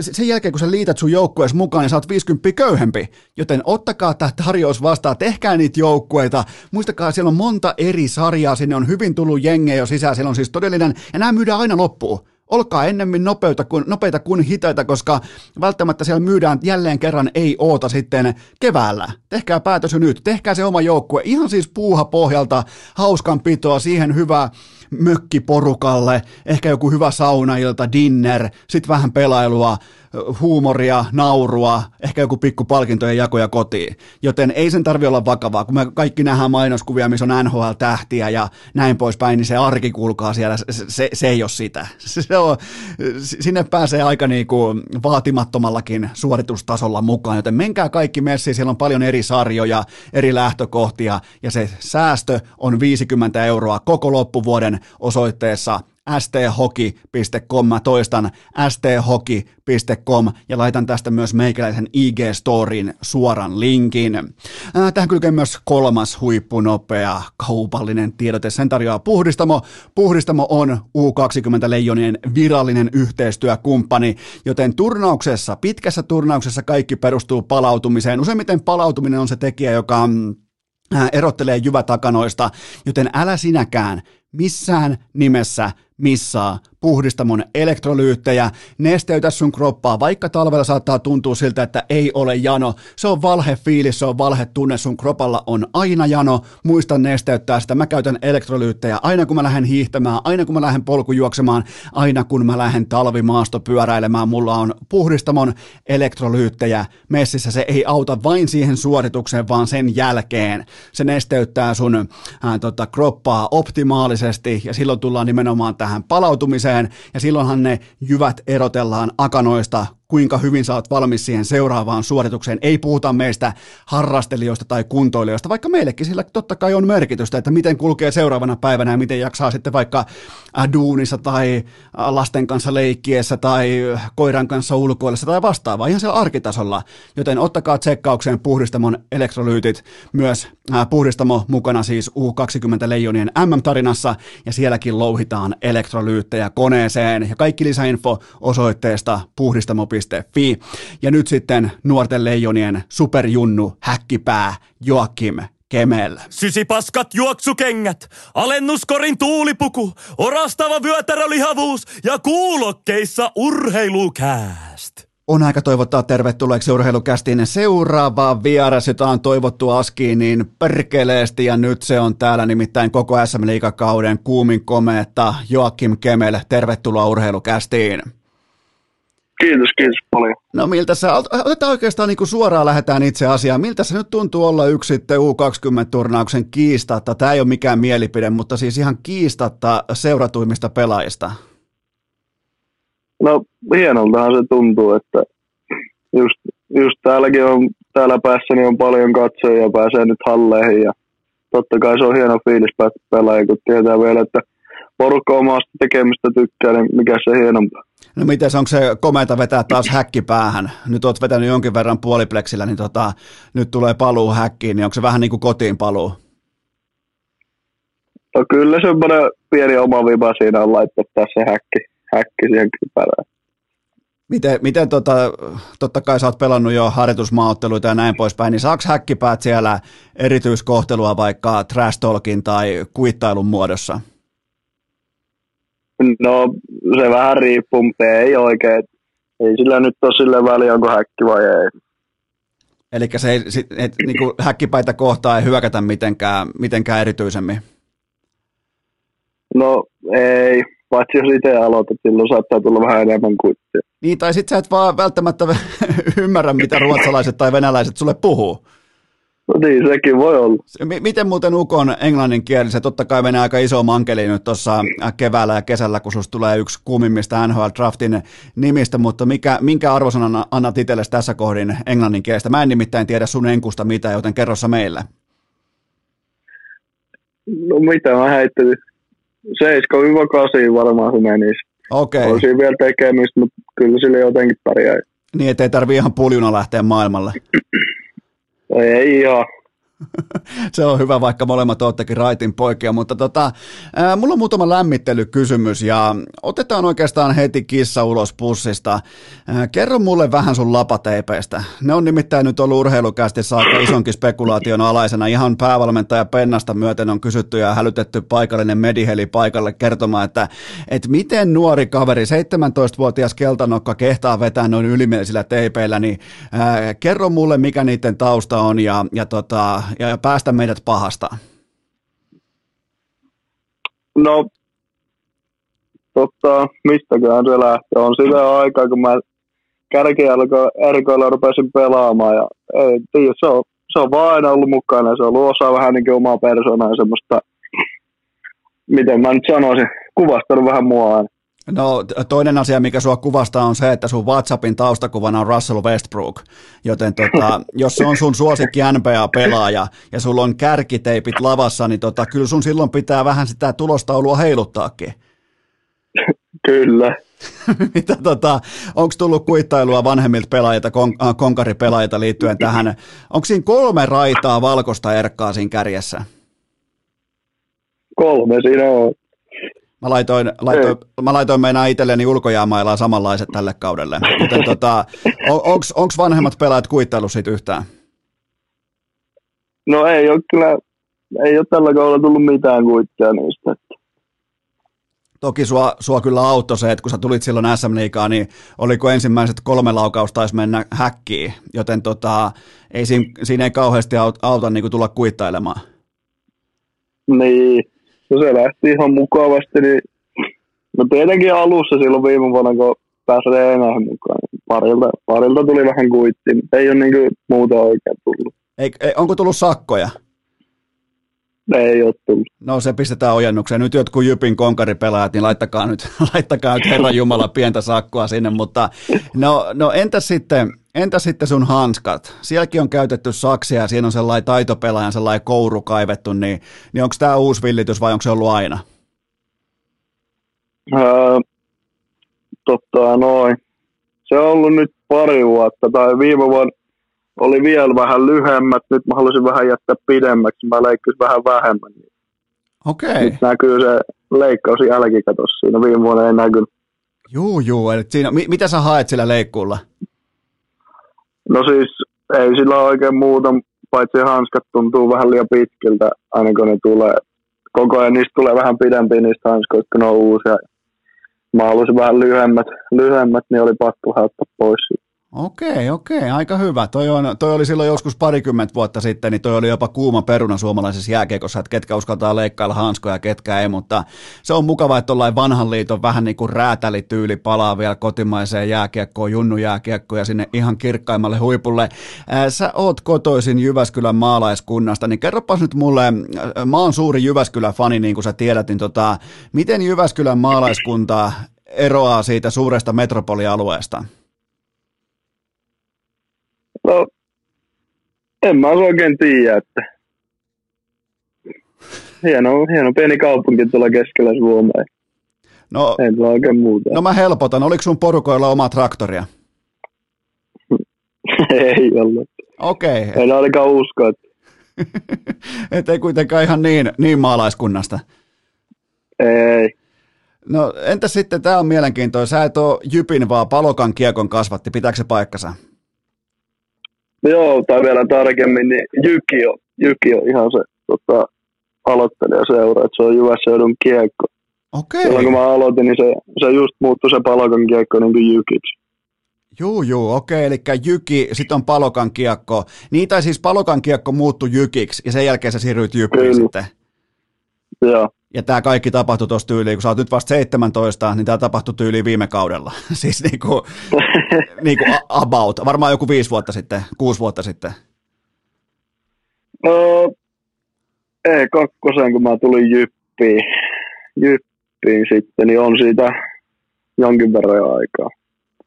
sen jälkeen, kun sä liität sun joukkueesi mukaan, niin saat 50 köyhempi. Joten ottakaa tämä tarjous vastaan, tehkää niitä joukkueita. Muistakaa, siellä on monta eri sarjaa, sinne on hyvin tullut jengejä jo sisään, siellä on siis todellinen, ja nämä myydään aina loppuun. Olkaa ennemmin nopeita kuin, nopeita kuin hitaita, koska välttämättä siellä myydään jälleen kerran ei oota sitten keväällä. Tehkää päätös nyt, tehkää se oma joukkue. Ihan siis puuha pohjalta, hauskan pitoa, siihen hyvää mökkiporukalle, ehkä joku hyvä saunailta, dinner, sitten vähän pelailua, huumoria, naurua, ehkä joku pikku palkintojen jakoja kotiin. Joten ei sen tarvi olla vakavaa, kun me kaikki nähdään mainoskuvia, missä on NHL-tähtiä ja näin poispäin, niin se arki kulkaa siellä, se, se, se ei ole sitä. <laughs> Se on, sinne pääsee aika niin kuin vaatimattomallakin suoritustasolla mukaan, joten menkää kaikki messiin, siellä on paljon eri sarjoja, eri lähtökohtia ja se säästö on 50 euroa koko loppuvuoden osoitteessa sthoki.com, mä toistan sthoki.com ja laitan tästä myös meikäläisen IG-storin suoran linkin. Tähän kylkee myös kolmas huippunopea kaupallinen tiedote, sen tarjoaa Puhdistamo. Puhdistamo on U20 Leijonien virallinen yhteistyökumppani, joten turnauksessa, pitkässä turnauksessa kaikki perustuu palautumiseen. Useimmiten palautuminen on se tekijä, joka erottelee jyvätakanoista, joten älä sinäkään missään nimessä missaa puhdistamon elektrolyyttejä, nesteytä sun kroppaa, vaikka talvella saattaa tuntua siltä, että ei ole jano. Se on valhe fiilis, se on valhe tunne, sun kropalla on aina jano. Muista nesteyttää sitä. Mä käytän elektrolyyttejä aina kun mä lähden hiihtämään, aina kun mä lähden polkujuoksemaan, aina kun mä lähden talvimaastopyöräilemään. Mulla on puhdistamon elektrolyyttejä messissä. Se ei auta vain siihen suoritukseen, vaan sen jälkeen. Se nesteyttää sun ää, tota, kroppaa optimaalisesti ja silloin tullaan nimenomaan tähän palautumiseen sisään, ja silloinhan ne jyvät erotellaan akanoista kuinka hyvin sä oot valmis siihen seuraavaan suoritukseen. Ei puhuta meistä harrastelijoista tai kuntoilijoista, vaikka meillekin sillä totta kai on merkitystä, että miten kulkee seuraavana päivänä ja miten jaksaa sitten vaikka äh, duunissa tai äh, lasten kanssa leikkiessä tai koiran kanssa ulkoillessa tai vastaavaa, ihan siellä arkitasolla. Joten ottakaa tsekkaukseen puhdistamon elektrolyytit, myös äh, puhdistamo mukana siis U20 Leijonien MM-tarinassa ja sielläkin louhitaan elektrolyyttejä koneeseen ja kaikki lisäinfo osoitteesta puhdistamo.com Iltalehti.fi. Ja nyt sitten nuorten leijonien superjunnu, häkkipää, Joakim Kemel. Sysipaskat juoksukengät, alennuskorin tuulipuku, orastava vyötärölihavuus ja kuulokkeissa urheilukääst. On aika toivottaa tervetulleeksi urheilukästiin seuraava vieras, jota on toivottu askiin niin perkeleesti ja nyt se on täällä nimittäin koko SM Liigakauden kuumin komeetta Joakim Kemel. Tervetuloa urheilukästiin. Kiitos, kiitos paljon. No miltä sä, otetaan oikeastaan niin kuin suoraan lähdetään itse asiaan. Miltä se nyt tuntuu olla yksi sitten U20-turnauksen kiistatta? Tämä ei ole mikään mielipide, mutta siis ihan kiistatta seuratuimmista pelaajista. No hienoltahan se tuntuu, että just, just täälläkin on, täällä päässä niin on paljon katsojia ja pääsee nyt halleihin ja totta kai se on hieno fiilis päästä pelaamaan, kun tietää vielä, että porukka omasta tekemistä tykkää, niin mikä se hienompaa. No miten onko se komeita vetää taas häkki päähän? Nyt oot vetänyt jonkin verran puolipleksillä, niin tota, nyt tulee paluu häkkiin, niin onko se vähän niin kuin kotiin paluu? No kyllä semmoinen pieni oma viba siinä on laittaa tässä häkki, häkki siihen kypärään. Miten, miten tota, totta kai sä oot pelannut jo harjoitusmaaotteluita ja näin poispäin, niin saako häkkipäät siellä erityiskohtelua vaikka trash talkin tai kuittailun muodossa? No se vähän riippuu, mutta ei oikein. Ei sillä nyt ole sille väliä, onko häkki vai ei. Eli se ei, et, niin kuin häkkipäitä kohtaa ei hyökätä mitenkään, mitenkään erityisemmin? No ei, paitsi jos itse aloitat, silloin saattaa tulla vähän enemmän kuittia. Niin, tai sitten sä et vaan välttämättä <laughs> ymmärrä, mitä ruotsalaiset tai venäläiset sulle puhuu. No niin, sekin voi olla. Miten muuten Ukon englannin kieli, se totta kai menee aika iso mankeli nyt tuossa keväällä ja kesällä, kun susta tulee yksi kuumimmista NHL-draftin nimistä, mutta mikä, minkä arvosanan annat itsellesi tässä kohdin englannin kielestä? Mä en nimittäin tiedä sun enkusta mitään, joten kerrossa meille. No mitä mä heittelin? 7-8 varmaan se menisi. Okei. Okay. Olisi vielä tekemistä, mutta kyllä sille jotenkin pärjää. Niin, ettei tarvi ihan puljuna lähteä maailmalle. Ei ihan. <laughs> se on hyvä, vaikka molemmat oottekin raitin poikia, mutta tota, ää, mulla on muutama lämmittelykysymys ja otetaan oikeastaan heti kissa ulos pussista. Ää, kerro mulle vähän sun lapateipeistä. Ne on nimittäin nyt ollut urheilukästi saakka isonkin spekulaation alaisena. Ihan päävalmentaja Pennasta myöten on kysytty ja hälytetty paikallinen mediheli paikalle kertomaan, että, että miten nuori kaveri, 17-vuotias keltanokka kehtaa vetää noin ylimielisillä teipeillä, niin ää, kerro mulle mikä niiden tausta on ja, ja tota, ja, päästä meidät pahasta? No, totta, mistäkään se lähtee. On sitä aikaa, kun mä kärkijalkoilla rupesin pelaamaan ja ei tiedä, se on, se on vaan aina ollut mukana. Se on ollut osa vähän niin kuin omaa persoonaa semmoista, miten mä nyt sanoisin, kuvastanut vähän mua aina. No toinen asia, mikä sua kuvastaa on se, että sun WhatsAppin taustakuvana on Russell Westbrook, joten tota, jos se on sun suosikki NBA-pelaaja ja sulla on kärkiteipit lavassa, niin tota, kyllä sun silloin pitää vähän sitä tulostaulua heiluttaakin. <laughs> Kyllä. <laughs> Mitä tota, onko tullut kuittailua vanhemmilta pelaajilta, kon, äh, konkaripelaajilta liittyen tähän? Onko siinä kolme raitaa valkoista erkkaa siinä kärjessä? Kolme siinä on. Mä laitoin, laitoin, mä laitoin meinaa itselleni ulkojäämailaa samanlaiset tälle kaudelle. Joten tota, onko vanhemmat pelaajat kuittailut siitä yhtään? No ei ole kyllä, ei ole tällä kaudella tullut mitään kuittia niistä. Toki sua, sua kyllä auttoi se, että kun sä tulit silloin SM Liigaan, niin oliko ensimmäiset kolme laukausta taisi mennä häkkiin, joten tota, ei siinä, siinä ei kauheasti auta, auta niin tulla kuittailemaan. Niin, No se lähti ihan mukavasti, niin no tietenkin alussa silloin viime vuonna, kun pääsi reenaihin mukaan, niin parilta, parilta tuli vähän kuitti, mutta ei ole niin muuta oikein tullut. Ei, ei, onko tullut sakkoja? Ei ole tullut. No se pistetään ojennukseen. Nyt jotkut Jypin konkaripelaajat, niin laittakaa nyt, <laughs> laittakaa nyt Herran Jumala pientä sakkoa sinne. Mutta no, no entäs sitten, entä sitten sun hanskat? Sielläkin on käytetty saksia ja siinä on sellainen taitopelaajan sellainen kouru kaivettu, niin, niin onko tämä uusi villitys vai onko se ollut aina? Öö, totta noin. Se on ollut nyt pari vuotta tai viime vuonna oli vielä vähän lyhemmät, nyt mä halusin vähän jättää pidemmäksi, mä leikkasin vähän vähemmän. Okei. Okay. Nyt näkyy se leikkaus jälkikatos siinä, viime vuonna ei näkynyt. Juu, juu, eli siinä, mitä sä haet sillä leikkuulla? No siis ei sillä oikein muuta, paitsi hanskat tuntuu vähän liian pitkiltä aina kun ne tulee. Koko ajan niistä tulee vähän pidempiä niistä hanskoista, kun ne on uusia. Mä halusin vähän lyhyemmät, lyhyemmät niin oli pakko ottaa pois. Okei, okei, aika hyvä. Toi, on, toi oli silloin joskus parikymmentä vuotta sitten, niin toi oli jopa kuuma peruna suomalaisessa jääkiekossa, että ketkä uskaltaa leikkailla hanskoja ja ketkä ei, mutta se on mukava, että tuollain vanhan liiton vähän niin kuin räätälityyli palaa vielä kotimaiseen jääkiekkoon, junnujääkiekkoon ja sinne ihan kirkkaimmalle huipulle. Sä oot kotoisin Jyväskylän maalaiskunnasta, niin kerropas nyt mulle, mä oon suuri Jyväskylän-fani, niin kuin sä tiedät, niin tota, miten Jyväskylän maalaiskunta eroaa siitä suuresta metropolialueesta? No, en mä oikein tiedä, että hieno, hieno pieni kaupunki tuolla keskellä Suomea. No, en ole oikein muuta. No mä helpotan. Oliko sun porukoilla oma traktoria? <laughs> ei ollut. Okei. Okay. En ainakaan usko, että... <laughs> Et ei kuitenkaan ihan niin, niin maalaiskunnasta. Ei. No entä sitten, tämä on mielenkiintoinen, sä et ole Jypin, vaan Palokan kiekon kasvatti, pitääkö se paikkansa? Joo, tai vielä tarkemmin, niin Jyki on, Jyki on ihan se tota, aloittelija seura, että se on Jyvässeudun kiekko. Okei. Silloin kun mä aloitin, niin se, se just muuttui se Palokan kiekko niin kuin Jykiksi. Juu, juu, okei, eli Jyki, sitten on Palokan kiekko. Niin, tai siis Palokan kiekko muuttui Jykiksi, ja sen jälkeen sä siirryit Jyppiin sitten. Joo. Ja tämä kaikki tapahtui tuossa tyyliin, kun sä oot nyt vasta 17, niin tämä tapahtui tyyliin viime kaudella. <laughs> siis niinku, <laughs> niinku about, varmaan joku viisi vuotta sitten, kuusi vuotta sitten. No, ei kakkosen, kun mä tulin Jyppiin, Jyppiin sitten, niin on siitä jonkin verran aikaa.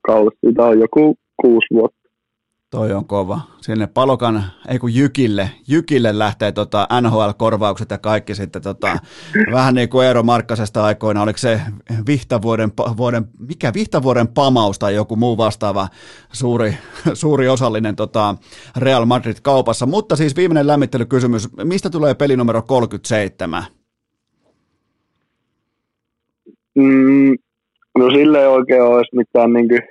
Kausi, siitä on joku kuusi vuotta. Toi on kova. Sinne Palokan, ei kun Jykille, Jykille lähtee tota NHL-korvaukset ja kaikki sitten tota, vähän niin kuin Eero Markkasesta aikoina, oliko se Vihtavuoden, vuoden, mikä Vihtavuoden pamaus tai joku muu vastaava suuri, suuri osallinen tota Real Madrid kaupassa. Mutta siis viimeinen lämmittelykysymys, mistä tulee peli numero 37? Mm, no sille ei oikein olisi mitään, niin kuin,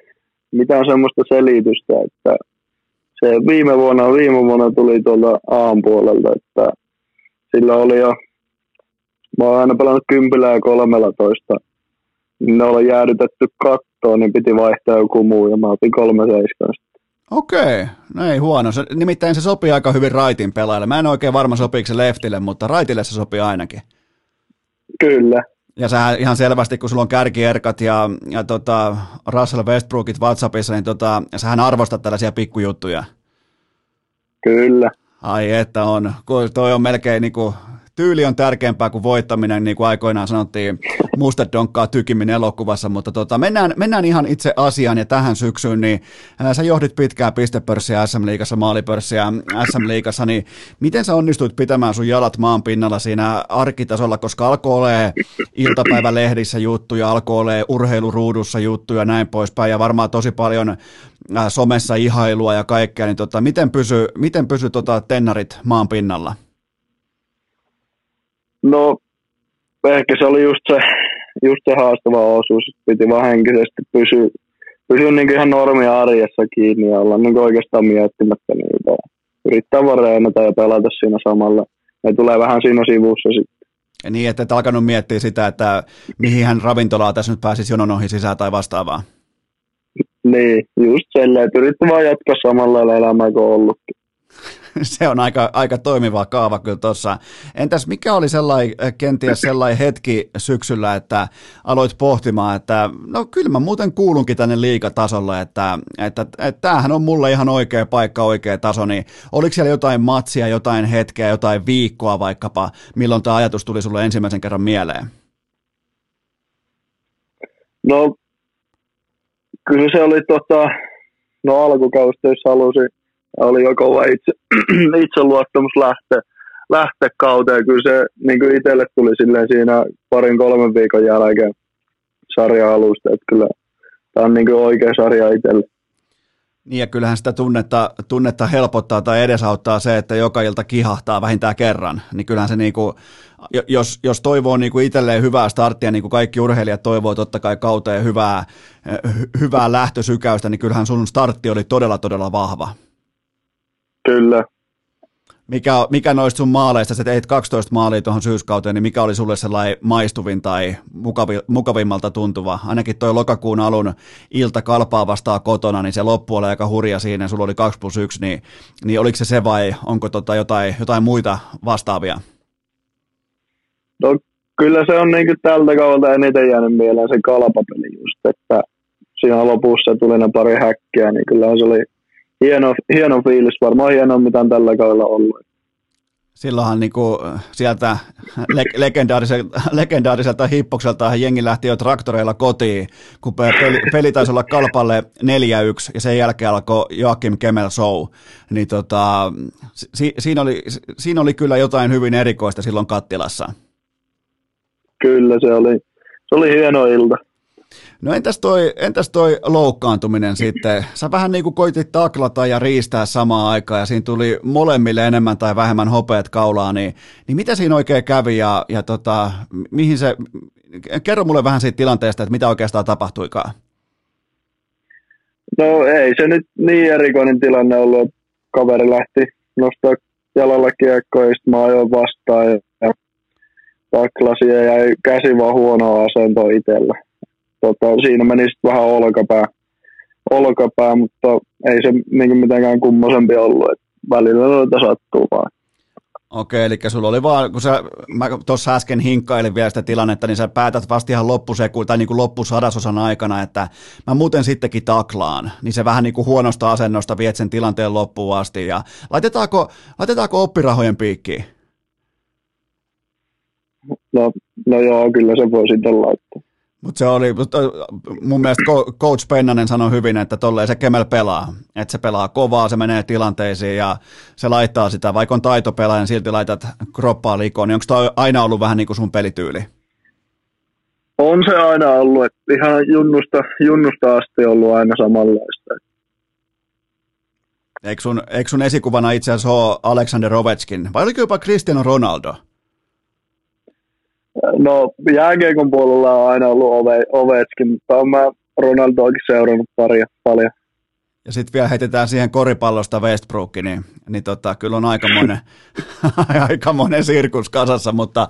mitään semmoista selitystä, että se viime vuonna, viime vuonna tuli tuolta Aan puolelta, että sillä oli jo, mä oon aina pelannut kympillä ja kolmella toista, ne oli jäädytetty kattoon, niin piti vaihtaa joku muu, ja mä otin kolme seiskasta. Okei, no ei huono. Se, nimittäin se sopii aika hyvin raitin pelaajalle. Mä en oikein varma sopiiko se leftille, mutta raitille se sopii ainakin. Kyllä. Ja sä ihan selvästi, kun sulla on kärkierkat ja, ja tota Russell Westbrookit WhatsAppissa, niin tota, sähän arvostat tällaisia pikkujuttuja. Kyllä. Ai että on. Toi on melkein niin kuin, tyyli on tärkeämpää kuin voittaminen, niin kuin aikoinaan sanottiin Mustadonkkaa tykiminen elokuvassa, mutta tota, mennään, mennään ihan itse asiaan ja tähän syksyyn, niin ää, sä johdit pitkää pistepörssiä SM-liigassa, maalipörssiä SM-liigassa, niin miten sä onnistuit pitämään sun jalat maan pinnalla siinä arkitasolla, koska alkoi olemaan iltapäivälehdissä juttuja, alkoi olemaan urheiluruudussa juttuja ja näin poispäin, ja varmaan tosi paljon somessa ihailua ja kaikkea, niin tota, miten pysy, miten pysy tota, tennarit maan pinnalla? No, ehkä se oli just se, just se haastava osuus. Piti vaan henkisesti pysyä, pysyä niin ihan normia arjessa kiinni ja olla niin oikeastaan miettimättä niitä. Yrittää vaan reenata ja pelata siinä samalla. Ne tulee vähän siinä sivussa sitten. Ja niin, että et alkanut miettiä sitä, että mihin hän ravintolaa tässä nyt pääsisi jonon ohi sisään tai vastaavaa. Niin, just sellainen, että yrittää vaan jatkaa samalla lailla elämää kuin ollutkin. <laughs> se on aika, aika toimiva kaava kyllä tuossa. Entäs mikä oli sellainen, äh, kenties sellainen hetki syksyllä, että aloit pohtimaan, että no kyllä mä muuten kuulunkin tänne liikatasolle, että, että, että, tämähän on mulle ihan oikea paikka, oikea taso, niin oliko siellä jotain matsia, jotain hetkeä, jotain viikkoa vaikkapa, milloin tämä ajatus tuli sulle ensimmäisen kerran mieleen? No, kyllä se oli tota, no alkukausta, jos halusin oli jo kova itse, <clears throat> itseluottamus lähteä, lähteä kauteen. Kyllä se niin kuin itselle tuli silleen siinä parin kolmen viikon jälkeen sarja-alusta, että kyllä tämä on niin kuin oikea sarja itselle. Niin ja kyllähän sitä tunnetta, tunnetta helpottaa tai edesauttaa se, että joka ilta kihahtaa vähintään kerran. Niin kyllähän se niinku, jos, jos toivoo niinku itselleen hyvää starttia, niin kuin kaikki urheilijat toivoo totta kai kauteen hyvää, hyvää lähtösykäystä, niin kyllähän sun startti oli todella todella vahva. Kyllä. Mikä, mikä noista sun maaleista, sä teit 12 maalia tuohon syyskauteen, niin mikä oli sulle sellainen maistuvin tai mukavi, mukavimmalta tuntuva? Ainakin toi lokakuun alun ilta kalpaa vastaa kotona, niin se loppu oli aika hurja siinä, sulla oli 2 plus 1, niin, niin oliko se se vai onko tota jotain, jotain muita vastaavia? No kyllä se on niin tältä kaudelta eniten jäänyt mieleen se kalpapeli just, että siinä lopussa tuli ne pari häkkiä, niin kyllä se oli hieno, hieno fiilis, varmaan hieno mitä on tällä kaudella ollut. Silloinhan niin kuin sieltä le- legendaariselta, <laughs> legendaariselta hippokselta jengi lähti jo traktoreilla kotiin, kun peli, peli taisi olla kalpalle 4-1 ja sen jälkeen alkoi Joakim Kemel show. Niin tota, si- siinä, oli, siinä oli kyllä jotain hyvin erikoista silloin kattilassa. Kyllä, se oli, se oli hieno ilta. No entäs toi, entäs toi loukkaantuminen sitten? Sä vähän niin kuin koitit taklata ja riistää samaan aikaan ja siinä tuli molemmille enemmän tai vähemmän hopeat kaulaa, niin, niin mitä siinä oikein kävi ja, ja tota, mihin se, kerro mulle vähän siitä tilanteesta, että mitä oikeastaan tapahtuikaan? No ei se nyt niin erikoinen tilanne ollut, että kaveri lähti nostaa jalalla kiekkoa ja sitten mä ajoin vastaan ja, ja taklasi ja jäi käsi vaan huonoa asentoa itsellä tota, siinä meni sitten vähän olkapää, olkapää, mutta ei se niin mitenkään kummosempi ollut. Et välillä noita sattuu vaan. Okei, eli sulla oli vaan, kun sä, mä tuossa äsken hinkkailin vielä sitä tilannetta, niin sä päätät vasta ihan loppuseku, tai niin kuin loppusadasosan aikana, että mä muuten sittenkin taklaan, niin se vähän niin kuin huonosta asennosta viet sen tilanteen loppuun asti, ja laitetaanko, laitetaanko oppirahojen piikkiin? No, no joo, kyllä se voi sitten laittaa. Mutta se oli, mun mielestä coach Pennanen sanoi hyvin, että tolleen se Kemel pelaa. Että se pelaa kovaa, se menee tilanteisiin ja se laittaa sitä, vaikka on taitopelaaja, niin silti laitat kroppaa likoon. Niin onko toi aina ollut vähän niin kuin sun pelityyli? On se aina ollut, että ihan junnusta, junnusta asti ollut aina samanlaista. Eikö sun, eikö sun esikuvana itse asiassa ole Alexander Ovechkin, vai oliko jopa Cristiano Ronaldo? No jääkiekon puolella on aina ollut Ove, Ovechkin, mutta on mä Ronaldoakin seurannut paria, paljon. Ja sitten vielä heitetään siihen koripallosta Westbrook, niin, niin tota, kyllä on aikamoinen, <laughs> aikamoinen sirkus kasassa, mutta,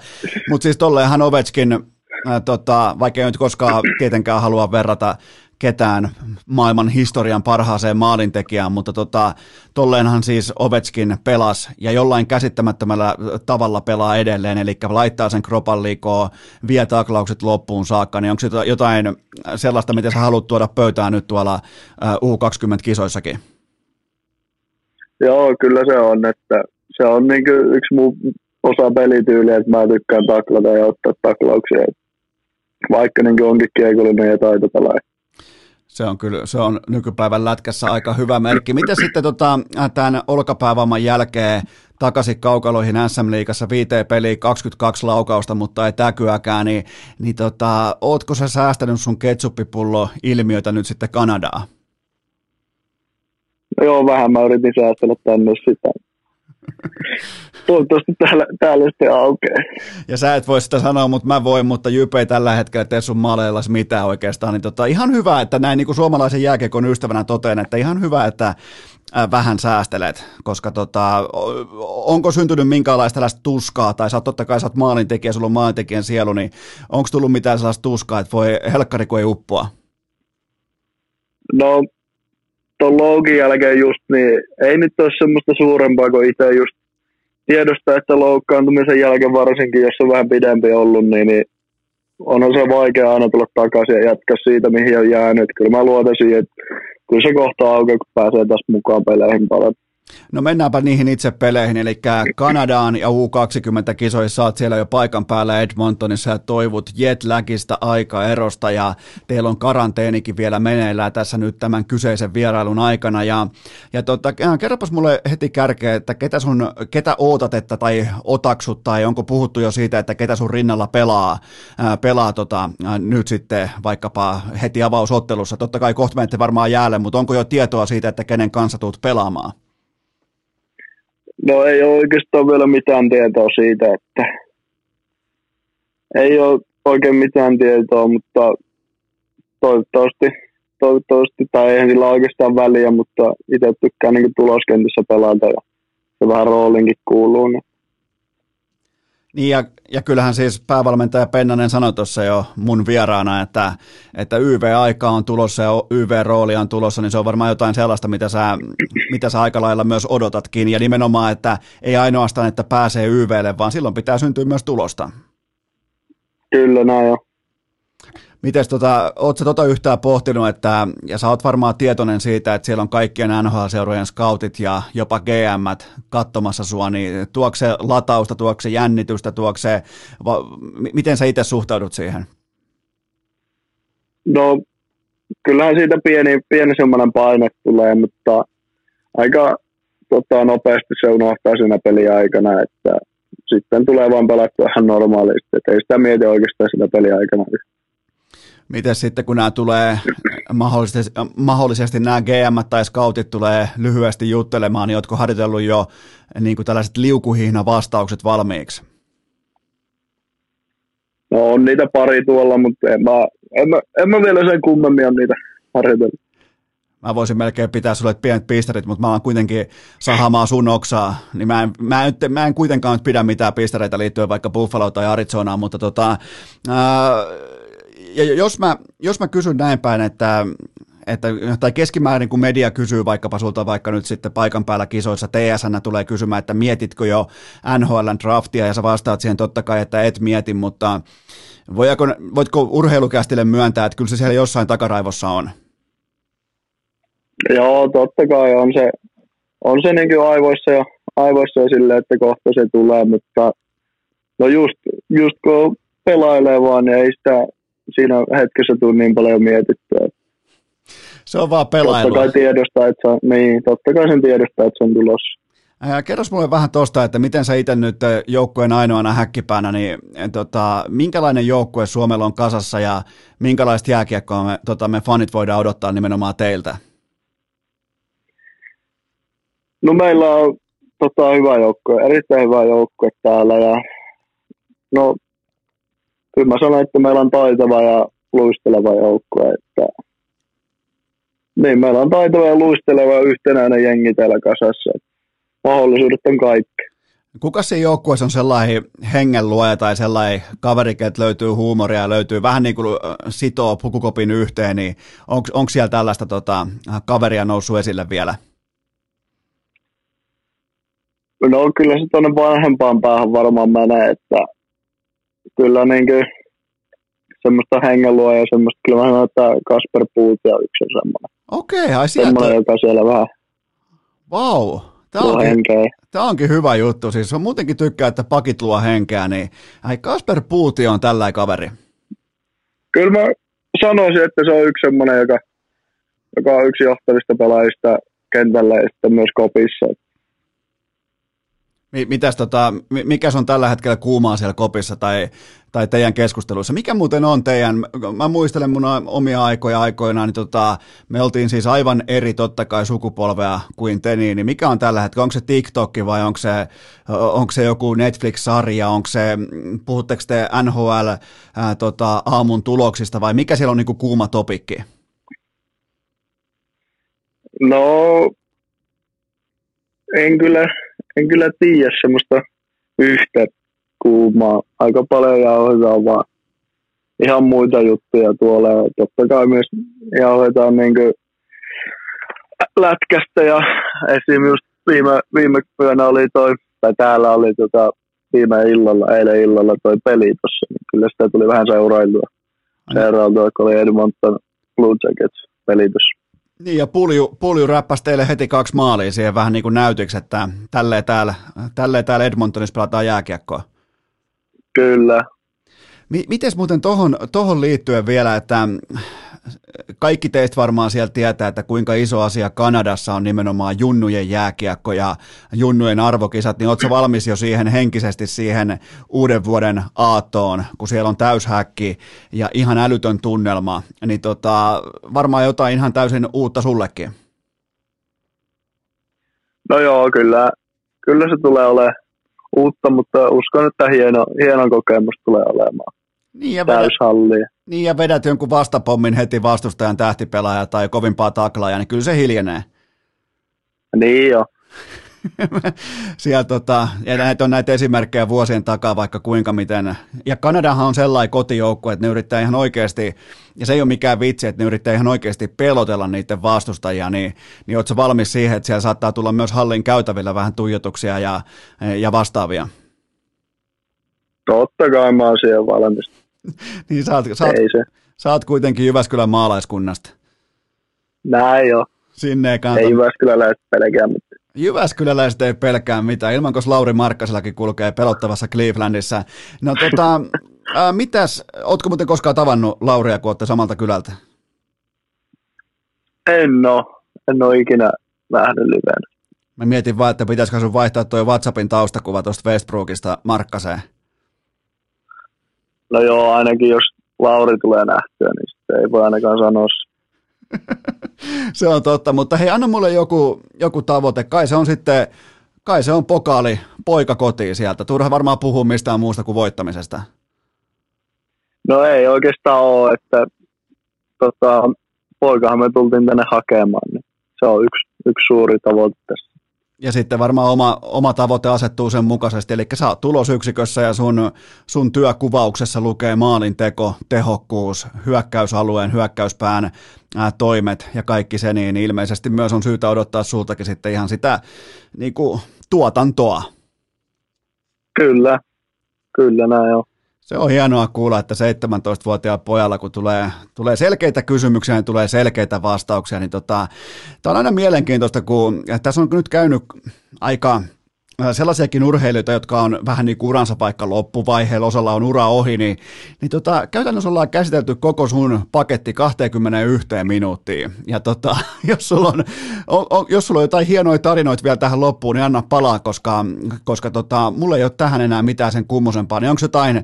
mutta siis tolleenhan Ovechkin, äh, tota, vaikka ei nyt koskaan tietenkään halua verrata ketään maailman historian parhaaseen maalintekijään, mutta tota, tolleenhan siis Ovechkin pelas ja jollain käsittämättömällä tavalla pelaa edelleen, eli laittaa sen kropan likoon, vie taklaukset loppuun saakka, niin onko se jotain sellaista, mitä sä haluat tuoda pöytään nyt tuolla U20-kisoissakin? Joo, kyllä se on, että se on niin yksi muu osa pelityyliä, että mä tykkään taklata ja ottaa taklauksia, vaikka niin onkin kiekollinen ja taitopelaaja. Se on kyllä, se on nykypäivän lätkässä aika hyvä merkki. Miten sitten tota, tämän olkapäävamman jälkeen takaisin kaukaloihin SM-liigassa viiteen peliin 22 laukausta, mutta ei täkyäkään, niin, niin tota, ootko sä säästänyt sun ketsuppipullo ilmiötä nyt sitten Kanadaa? No joo, vähän mä yritin säästellä tänne sitä. <laughs> Toivottavasti täällä, täällä sitten aukeaa. Ja sä et voi sitä sanoa, mutta mä voin, mutta Jype ei tällä hetkellä tee sun maaleillas mitään oikeastaan. Niin tota, ihan hyvä, että näin niin kuin suomalaisen jääkiekon ystävänä toteen, että ihan hyvä, että vähän säästelet, koska tota, onko syntynyt minkäänlaista tällaista tuskaa, tai sä oot, totta kai sä oot maalintekijä, sulla on maalintekijän sielu, niin onko tullut mitään sellaista tuskaa, että voi helkkari kun ei uppoa? No tuon lougin jälkeen just, niin ei nyt ole semmoista suurempaa kuin itse just tiedostaa, että loukkaantumisen jälkeen varsinkin, jos on vähän pidempi ollut, niin, niin on se vaikea aina tulla takaisin ja jatkaa siitä, mihin on jäänyt. Kyllä mä luotan siihen, että kyllä se kohta aukeaa, kun pääsee taas mukaan peleihin paljon. No mennäänpä niihin itse peleihin, eli Kanadaan ja U20-kisoissa saat siellä jo paikan päällä Edmontonissa ja toivut jetlagista aikaerosta ja teillä on karanteenikin vielä meneillään tässä nyt tämän kyseisen vierailun aikana ja, ja tota, kerropas mulle heti kärkeä, että ketä, sun, ketä ootat että, tai otaksut tai onko puhuttu jo siitä, että ketä sun rinnalla pelaa, ää, pelaa tota, ää, nyt sitten vaikkapa heti avausottelussa, totta kai kohta menette varmaan jäälle, mutta onko jo tietoa siitä, että kenen kanssa tulet pelaamaan? No ei ole oikeastaan vielä mitään tietoa siitä, että ei ole oikein mitään tietoa, mutta toivottavasti, toivottavasti tai ei sillä oikeastaan väliä, mutta itse tykkään niin tuloskentissä pelata ja se vähän roolinkin kuuluu. Niin. Niin ja, ja kyllähän siis päävalmentaja Pennanen sanoi tuossa jo mun vieraana, että, että YV-aika on tulossa ja YV-rooli on tulossa, niin se on varmaan jotain sellaista, mitä sä, mitä sä aika lailla myös odotatkin. Ja nimenomaan, että ei ainoastaan, että pääsee YVlle, vaan silloin pitää syntyä myös tulosta. Kyllä, näin on. Mites tota, oot sä tota yhtään pohtinut, että, ja sä oot varmaan tietoinen siitä, että siellä on kaikkien NHL-seurojen scoutit ja jopa GM katsomassa sua, niin tuokse se latausta, tuokse se jännitystä, tuokse se, va, miten sä itse suhtaudut siihen? No, kyllähän siitä pieni, pieni semmoinen paine tulee, mutta aika tota, nopeasti se unohtaa siinä peliaikana, että sitten tulee vaan pelattua ihan normaalisti, että ei sitä mieti oikeastaan siinä peliaikana yhtään. Miten sitten, kun nämä tulee, mahdollisesti, mahdollisesti nämä GM tai scoutit tulee lyhyesti juttelemaan, niin oletko harjoitellut jo niin kuin tällaiset liukuhihna vastaukset valmiiksi? No on niitä pari tuolla, mutta en mä, en mä, en mä vielä sen kummemmin ole niitä harjoitellut. Mä voisin melkein pitää sulle pienet pisterit, mutta mä oon kuitenkin sahamaa sun oksaa, niin mä en, mä en, mä en kuitenkaan nyt pidä mitään pistereitä liittyen vaikka Buffalo tai Arizonaan, mutta tota, ää, ja jos mä, jos mä kysyn näin päin, että, että, tai keskimäärin kun media kysyy vaikkapa sulta vaikka nyt sitten paikan päällä kisoissa, TSN tulee kysymään, että mietitkö jo NHLn draftia, ja sä vastaat siihen totta kai, että et mieti, mutta voitko, voitko urheilukästille myöntää, että kyllä se siellä jossain takaraivossa on? Joo, totta kai on se, on se niin aivoissa ja, aivoissa ja silleen, että kohta se tulee, mutta no just, just kun pelailee vaan, niin ei sitä siinä hetkessä tule niin paljon mietittyä. Se on vaan pelailua. Totta kai tiedostaa, että se on, niin, totta kai sen tiedostaa, että se on tulossa. Kerros mulle vähän tuosta, että miten sä itse nyt joukkueen ainoana häkkipäänä, niin tota, minkälainen joukkue Suomella on kasassa ja minkälaista jääkiekkoa me, tota, me fanit voidaan odottaa nimenomaan teiltä? No meillä on tota, hyvä joukkue, erittäin hyvä joukkue täällä ja no kyllä mä sanon, että meillä on taitava ja luisteleva joukkue. Että, niin, meillä on taitava ja luisteleva yhtenäinen jengi täällä kasassa. Mahdollisuudet on kaikki. Kuka se joukkueessa on sellainen hengenluoja tai sellainen kaveri, että löytyy huumoria ja löytyy vähän niin kuin sitoo pukukopin yhteen, niin onko siellä tällaista tota, kaveria noussut esille vielä? No kyllä se tuonne vanhempaan päähän varmaan menee, että kyllä niin kuin semmoista hengenluo ja semmoista, kyllä mä sanon, että Kasper ja yksi semmoinen. Okei, okay, ai sieltä. Semmoinen, joka siellä vähän Vau, wow. Tämä onkin, tämä onkin hyvä juttu. Siis on muutenkin tykkää, että pakit luo henkeä, niin ai Kasper Puuti on tällä kaveri. Kyllä mä sanoisin, että se on yksi semmoinen, joka, joka on yksi johtavista pelaajista kentällä ja sitten myös kopissa. Mitäs tota, mikä on tällä hetkellä kuumaa siellä kopissa tai, tai teidän keskusteluissa? Mikä muuten on teidän, mä muistelen mun omia aikoja aikoinaan, niin tota, me oltiin siis aivan eri totta kai sukupolvea kuin te, niin mikä on tällä hetkellä, onko se TikTok vai onko se, onko se joku Netflix-sarja, onko se, puhutteko te NHL ää, tota, aamun tuloksista vai mikä siellä on niinku kuuma topikki? No, en kyllä, en kyllä tiedä semmoista yhtä kuumaa. Aika paljon jauhetaan vaan ihan muita juttuja tuolla. Ja totta kai myös jauhetaan niin lätkästä ja esim. just viime, viime yönä oli toi, tai täällä oli tota, viime illalla, eilen illalla toi peli tossa, niin kyllä sitä tuli vähän seurailtua. Seurailtua, kun oli Edmonton Blue Jackets peli tossa. Niin ja Pulju, Pulju räppäsi teille heti kaksi maalia siihen vähän niin kuin näytöksi, että tälleen täällä, tälleen täällä Edmontonissa pelataan jääkiekkoa. Kyllä. M- Miten muuten tohon, tohon liittyen vielä, että kaikki teistä varmaan sieltä tietää, että kuinka iso asia Kanadassa on nimenomaan junnujen jääkiekko ja junnujen arvokisat, niin ootko valmis jo siihen henkisesti siihen uuden vuoden aattoon, kun siellä on täyshäkki ja ihan älytön tunnelma, niin tota, varmaan jotain ihan täysin uutta sullekin. No joo, kyllä, kyllä se tulee olemaan uutta, mutta uskon, että hieno, hieno kokemus tulee olemaan. Niin ja, vedät, niin ja vedät jonkun vastapommin heti vastustajan tähtipelaaja tai kovimpaa taklaajaa, niin kyllä se hiljenee. Niin jo. <laughs> Siellä tota, ja näitä on näitä esimerkkejä vuosien takaa vaikka kuinka miten. Ja Kanadahan on sellainen kotijoukko, että ne yrittää ihan oikeasti, ja se ei ole mikään vitsi, että ne yrittää ihan oikeasti pelotella niiden vastustajia, niin, niin ootko valmis siihen, että siellä saattaa tulla myös hallin käytävillä vähän tuijotuksia ja, ja vastaavia? Totta kai mä oon siihen valmis. <laughs> niin sä oot, sä, oot, sä oot kuitenkin Jyväskylän maalaiskunnasta. Näin jo. Sinne ei kannata. Ei Jyväskyläläiset pelkää mitään. Jyväskyläläiset ei pelkää mitään, ilman kun Lauri Markkasellakin kulkee pelottavassa Clevelandissa. No tota, <laughs> ää, mitäs, ootko muuten koskaan tavannut Lauria, kun olette samalta kylältä? En oo. En oo ikinä nähnyt livenä. Mä mietin vaan, että pitäisikö sun vaihtaa tuo WhatsAppin taustakuva tuosta Westbrookista Markkaseen. No joo, ainakin jos Lauri tulee nähtyä, niin sitten ei voi ainakaan sanoa <laughs> se. on totta, mutta hei, anna mulle joku, joku tavoite. Kai se on sitten, kai se on pokaali poika kotiin sieltä. Turha varmaan puhua mistään muusta kuin voittamisesta. No ei oikeastaan ole, että tota, poikahan me tultiin tänne hakemaan, niin se on yksi, yksi suuri tavoite tässä. Ja sitten varmaan oma, oma tavoite asettuu sen mukaisesti, eli sä oot tulosyksikössä ja sun, sun työkuvauksessa lukee maalinteko, tehokkuus, hyökkäysalueen, hyökkäyspään ää, toimet ja kaikki se, niin ilmeisesti myös on syytä odottaa sultakin sitten ihan sitä niin kuin, tuotantoa. Kyllä, kyllä näin on. Se on hienoa kuulla, että 17-vuotiaan pojalla, kun tulee, tulee selkeitä kysymyksiä, niin tulee selkeitä vastauksia, niin tota, tämä on aina mielenkiintoista, kun tässä on nyt käynyt aika sellaisiakin urheilijoita, jotka on vähän niin kuin uransa paikka loppuvaiheella, osalla on ura ohi, niin, niin tota, käytännössä ollaan käsitelty koko sun paketti 21 minuuttiin. Ja tota, <laughs> jos, sulla on, on, on, jos sulla on jotain hienoja tarinoita vielä tähän loppuun, niin anna palaa, koska, koska tota, mulla ei ole tähän enää mitään sen kummosempaa. Niin onko jotain,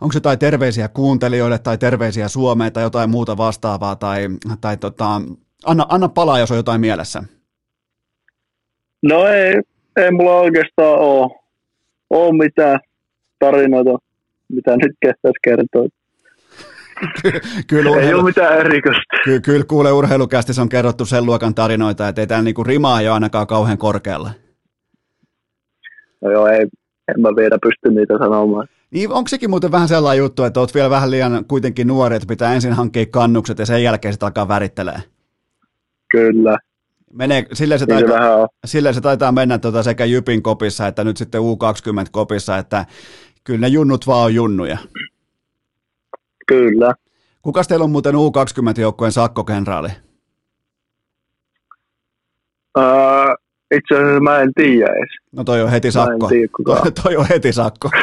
onko jotain terveisiä kuuntelijoille tai terveisiä Suomeen tai jotain muuta vastaavaa tai, tai tota, anna, anna palaa, jos on jotain mielessä. No ei, ei mulla oikeastaan ole, ole mitään tarinoita, mitä nyt kehtäisi kertoa. <laughs> kyllä urheilu... Ei ole mitään erikoista. Kyllä, kyllä kuule urheilukästi on kerrottu sen luokan tarinoita, että ei täällä niinku rimaa ei ole ainakaan kauhean korkealla. No joo, ei, en mä vielä pysty niitä sanomaan. Niin, onko sekin muuten vähän sellainen juttu, että oot vielä vähän liian kuitenkin nuori, että pitää ensin hankkia kannukset ja sen jälkeen sitten alkaa värittelee? Kyllä, Menee, silleen, se taitaa, niin se silleen se taitaa mennä tuota sekä Jypin kopissa että nyt sitten U20 kopissa, että kyllä ne junnut vaan on junnuja. Kyllä. Kukas teillä on muuten U20-joukkueen sakkokenraali? Uh, itse asiassa mä en tiedä edes. No toi on heti sakko. Tiedä, toi, toi on heti sakko. <laughs>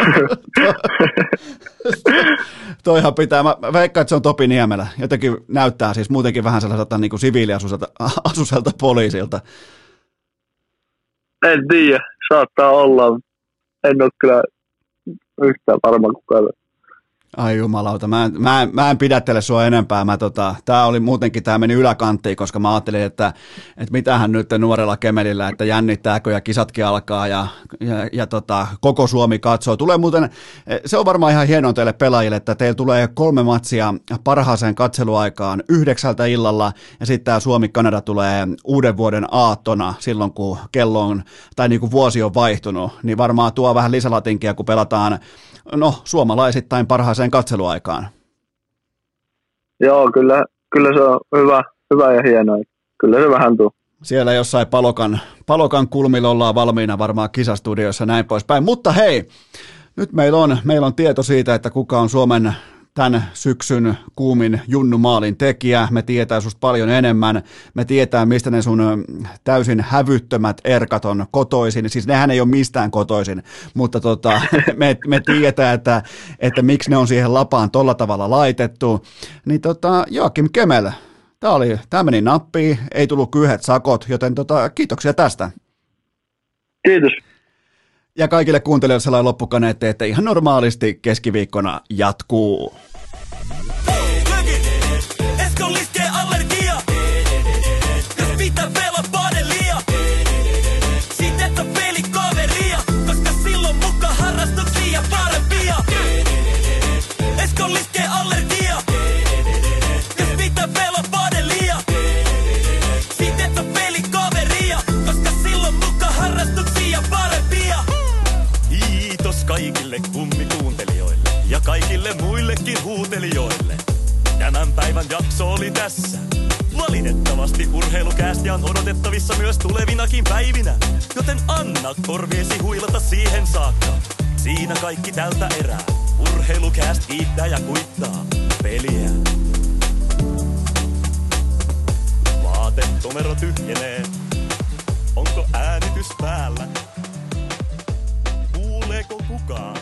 Toihan pitää, mä veikkaan, että se on Topi Niemelä. Jotenkin näyttää siis muutenkin vähän sellaiselta niin kuin siviiliasuselta <laughs> poliisilta. En tiedä, saattaa olla. En ole kyllä yhtään varma kukaan. Ai jumalauta, mä en, mä, en, mä en pidättele sua enempää. Mä tota, tää oli muutenkin, tää meni yläkanttiin, koska mä ajattelin, että, että mitähän nyt nuorella Kemelillä, että jännittääkö ja kisatkin alkaa ja, ja, ja tota, koko Suomi katsoo. Tulee muuten, se on varmaan ihan hienoa teille pelaajille, että teillä tulee kolme matsia parhaaseen katseluaikaan yhdeksältä illalla ja sitten tämä Suomi-Kanada tulee uuden vuoden aattona silloin, kun kello on, tai niin kuin vuosi on vaihtunut, niin varmaan tuo vähän lisälatinkia, kun pelataan no, suomalaisittain parhaaseen katseluaikaan. Joo, kyllä, kyllä se on hyvä, hyvä ja hienoa. Kyllä se vähän tuu. Siellä jossain palokan, palokan kulmilla ollaan valmiina varmaan kisastudioissa näin poispäin. Mutta hei, nyt meillä on, meillä on tieto siitä, että kuka on Suomen tämän syksyn kuumin Junnu Maalin tekijä. Me tietää susta paljon enemmän. Me tietää, mistä ne sun täysin hävyttömät erkat on kotoisin. Siis nehän ei ole mistään kotoisin, mutta tota, <laughs> me, me tietää, että, että miksi ne on siihen lapaan tolla tavalla laitettu. Niin tota, Joakim Kemel, tämä, oli, tämä meni nappiin, ei tullut kyhet sakot, joten tota, kiitoksia tästä. Kiitos. Ja kaikille kuuntelijoille sellainen loppukaneetti, että ihan normaalisti keskiviikkona jatkuu. kaikille kummikuuntelijoille ja kaikille muillekin huutelijoille. Tämän päivän jakso oli tässä. Valitettavasti urheilukäästi on odotettavissa myös tulevinakin päivinä, joten anna korviesi huilata siihen saakka. Siinä kaikki tältä erää. Urheilukäästi kiittää ja kuittaa peliä. Vaatetomero tyhjenee. Onko äänitys päällä? Kuuleeko kukaan?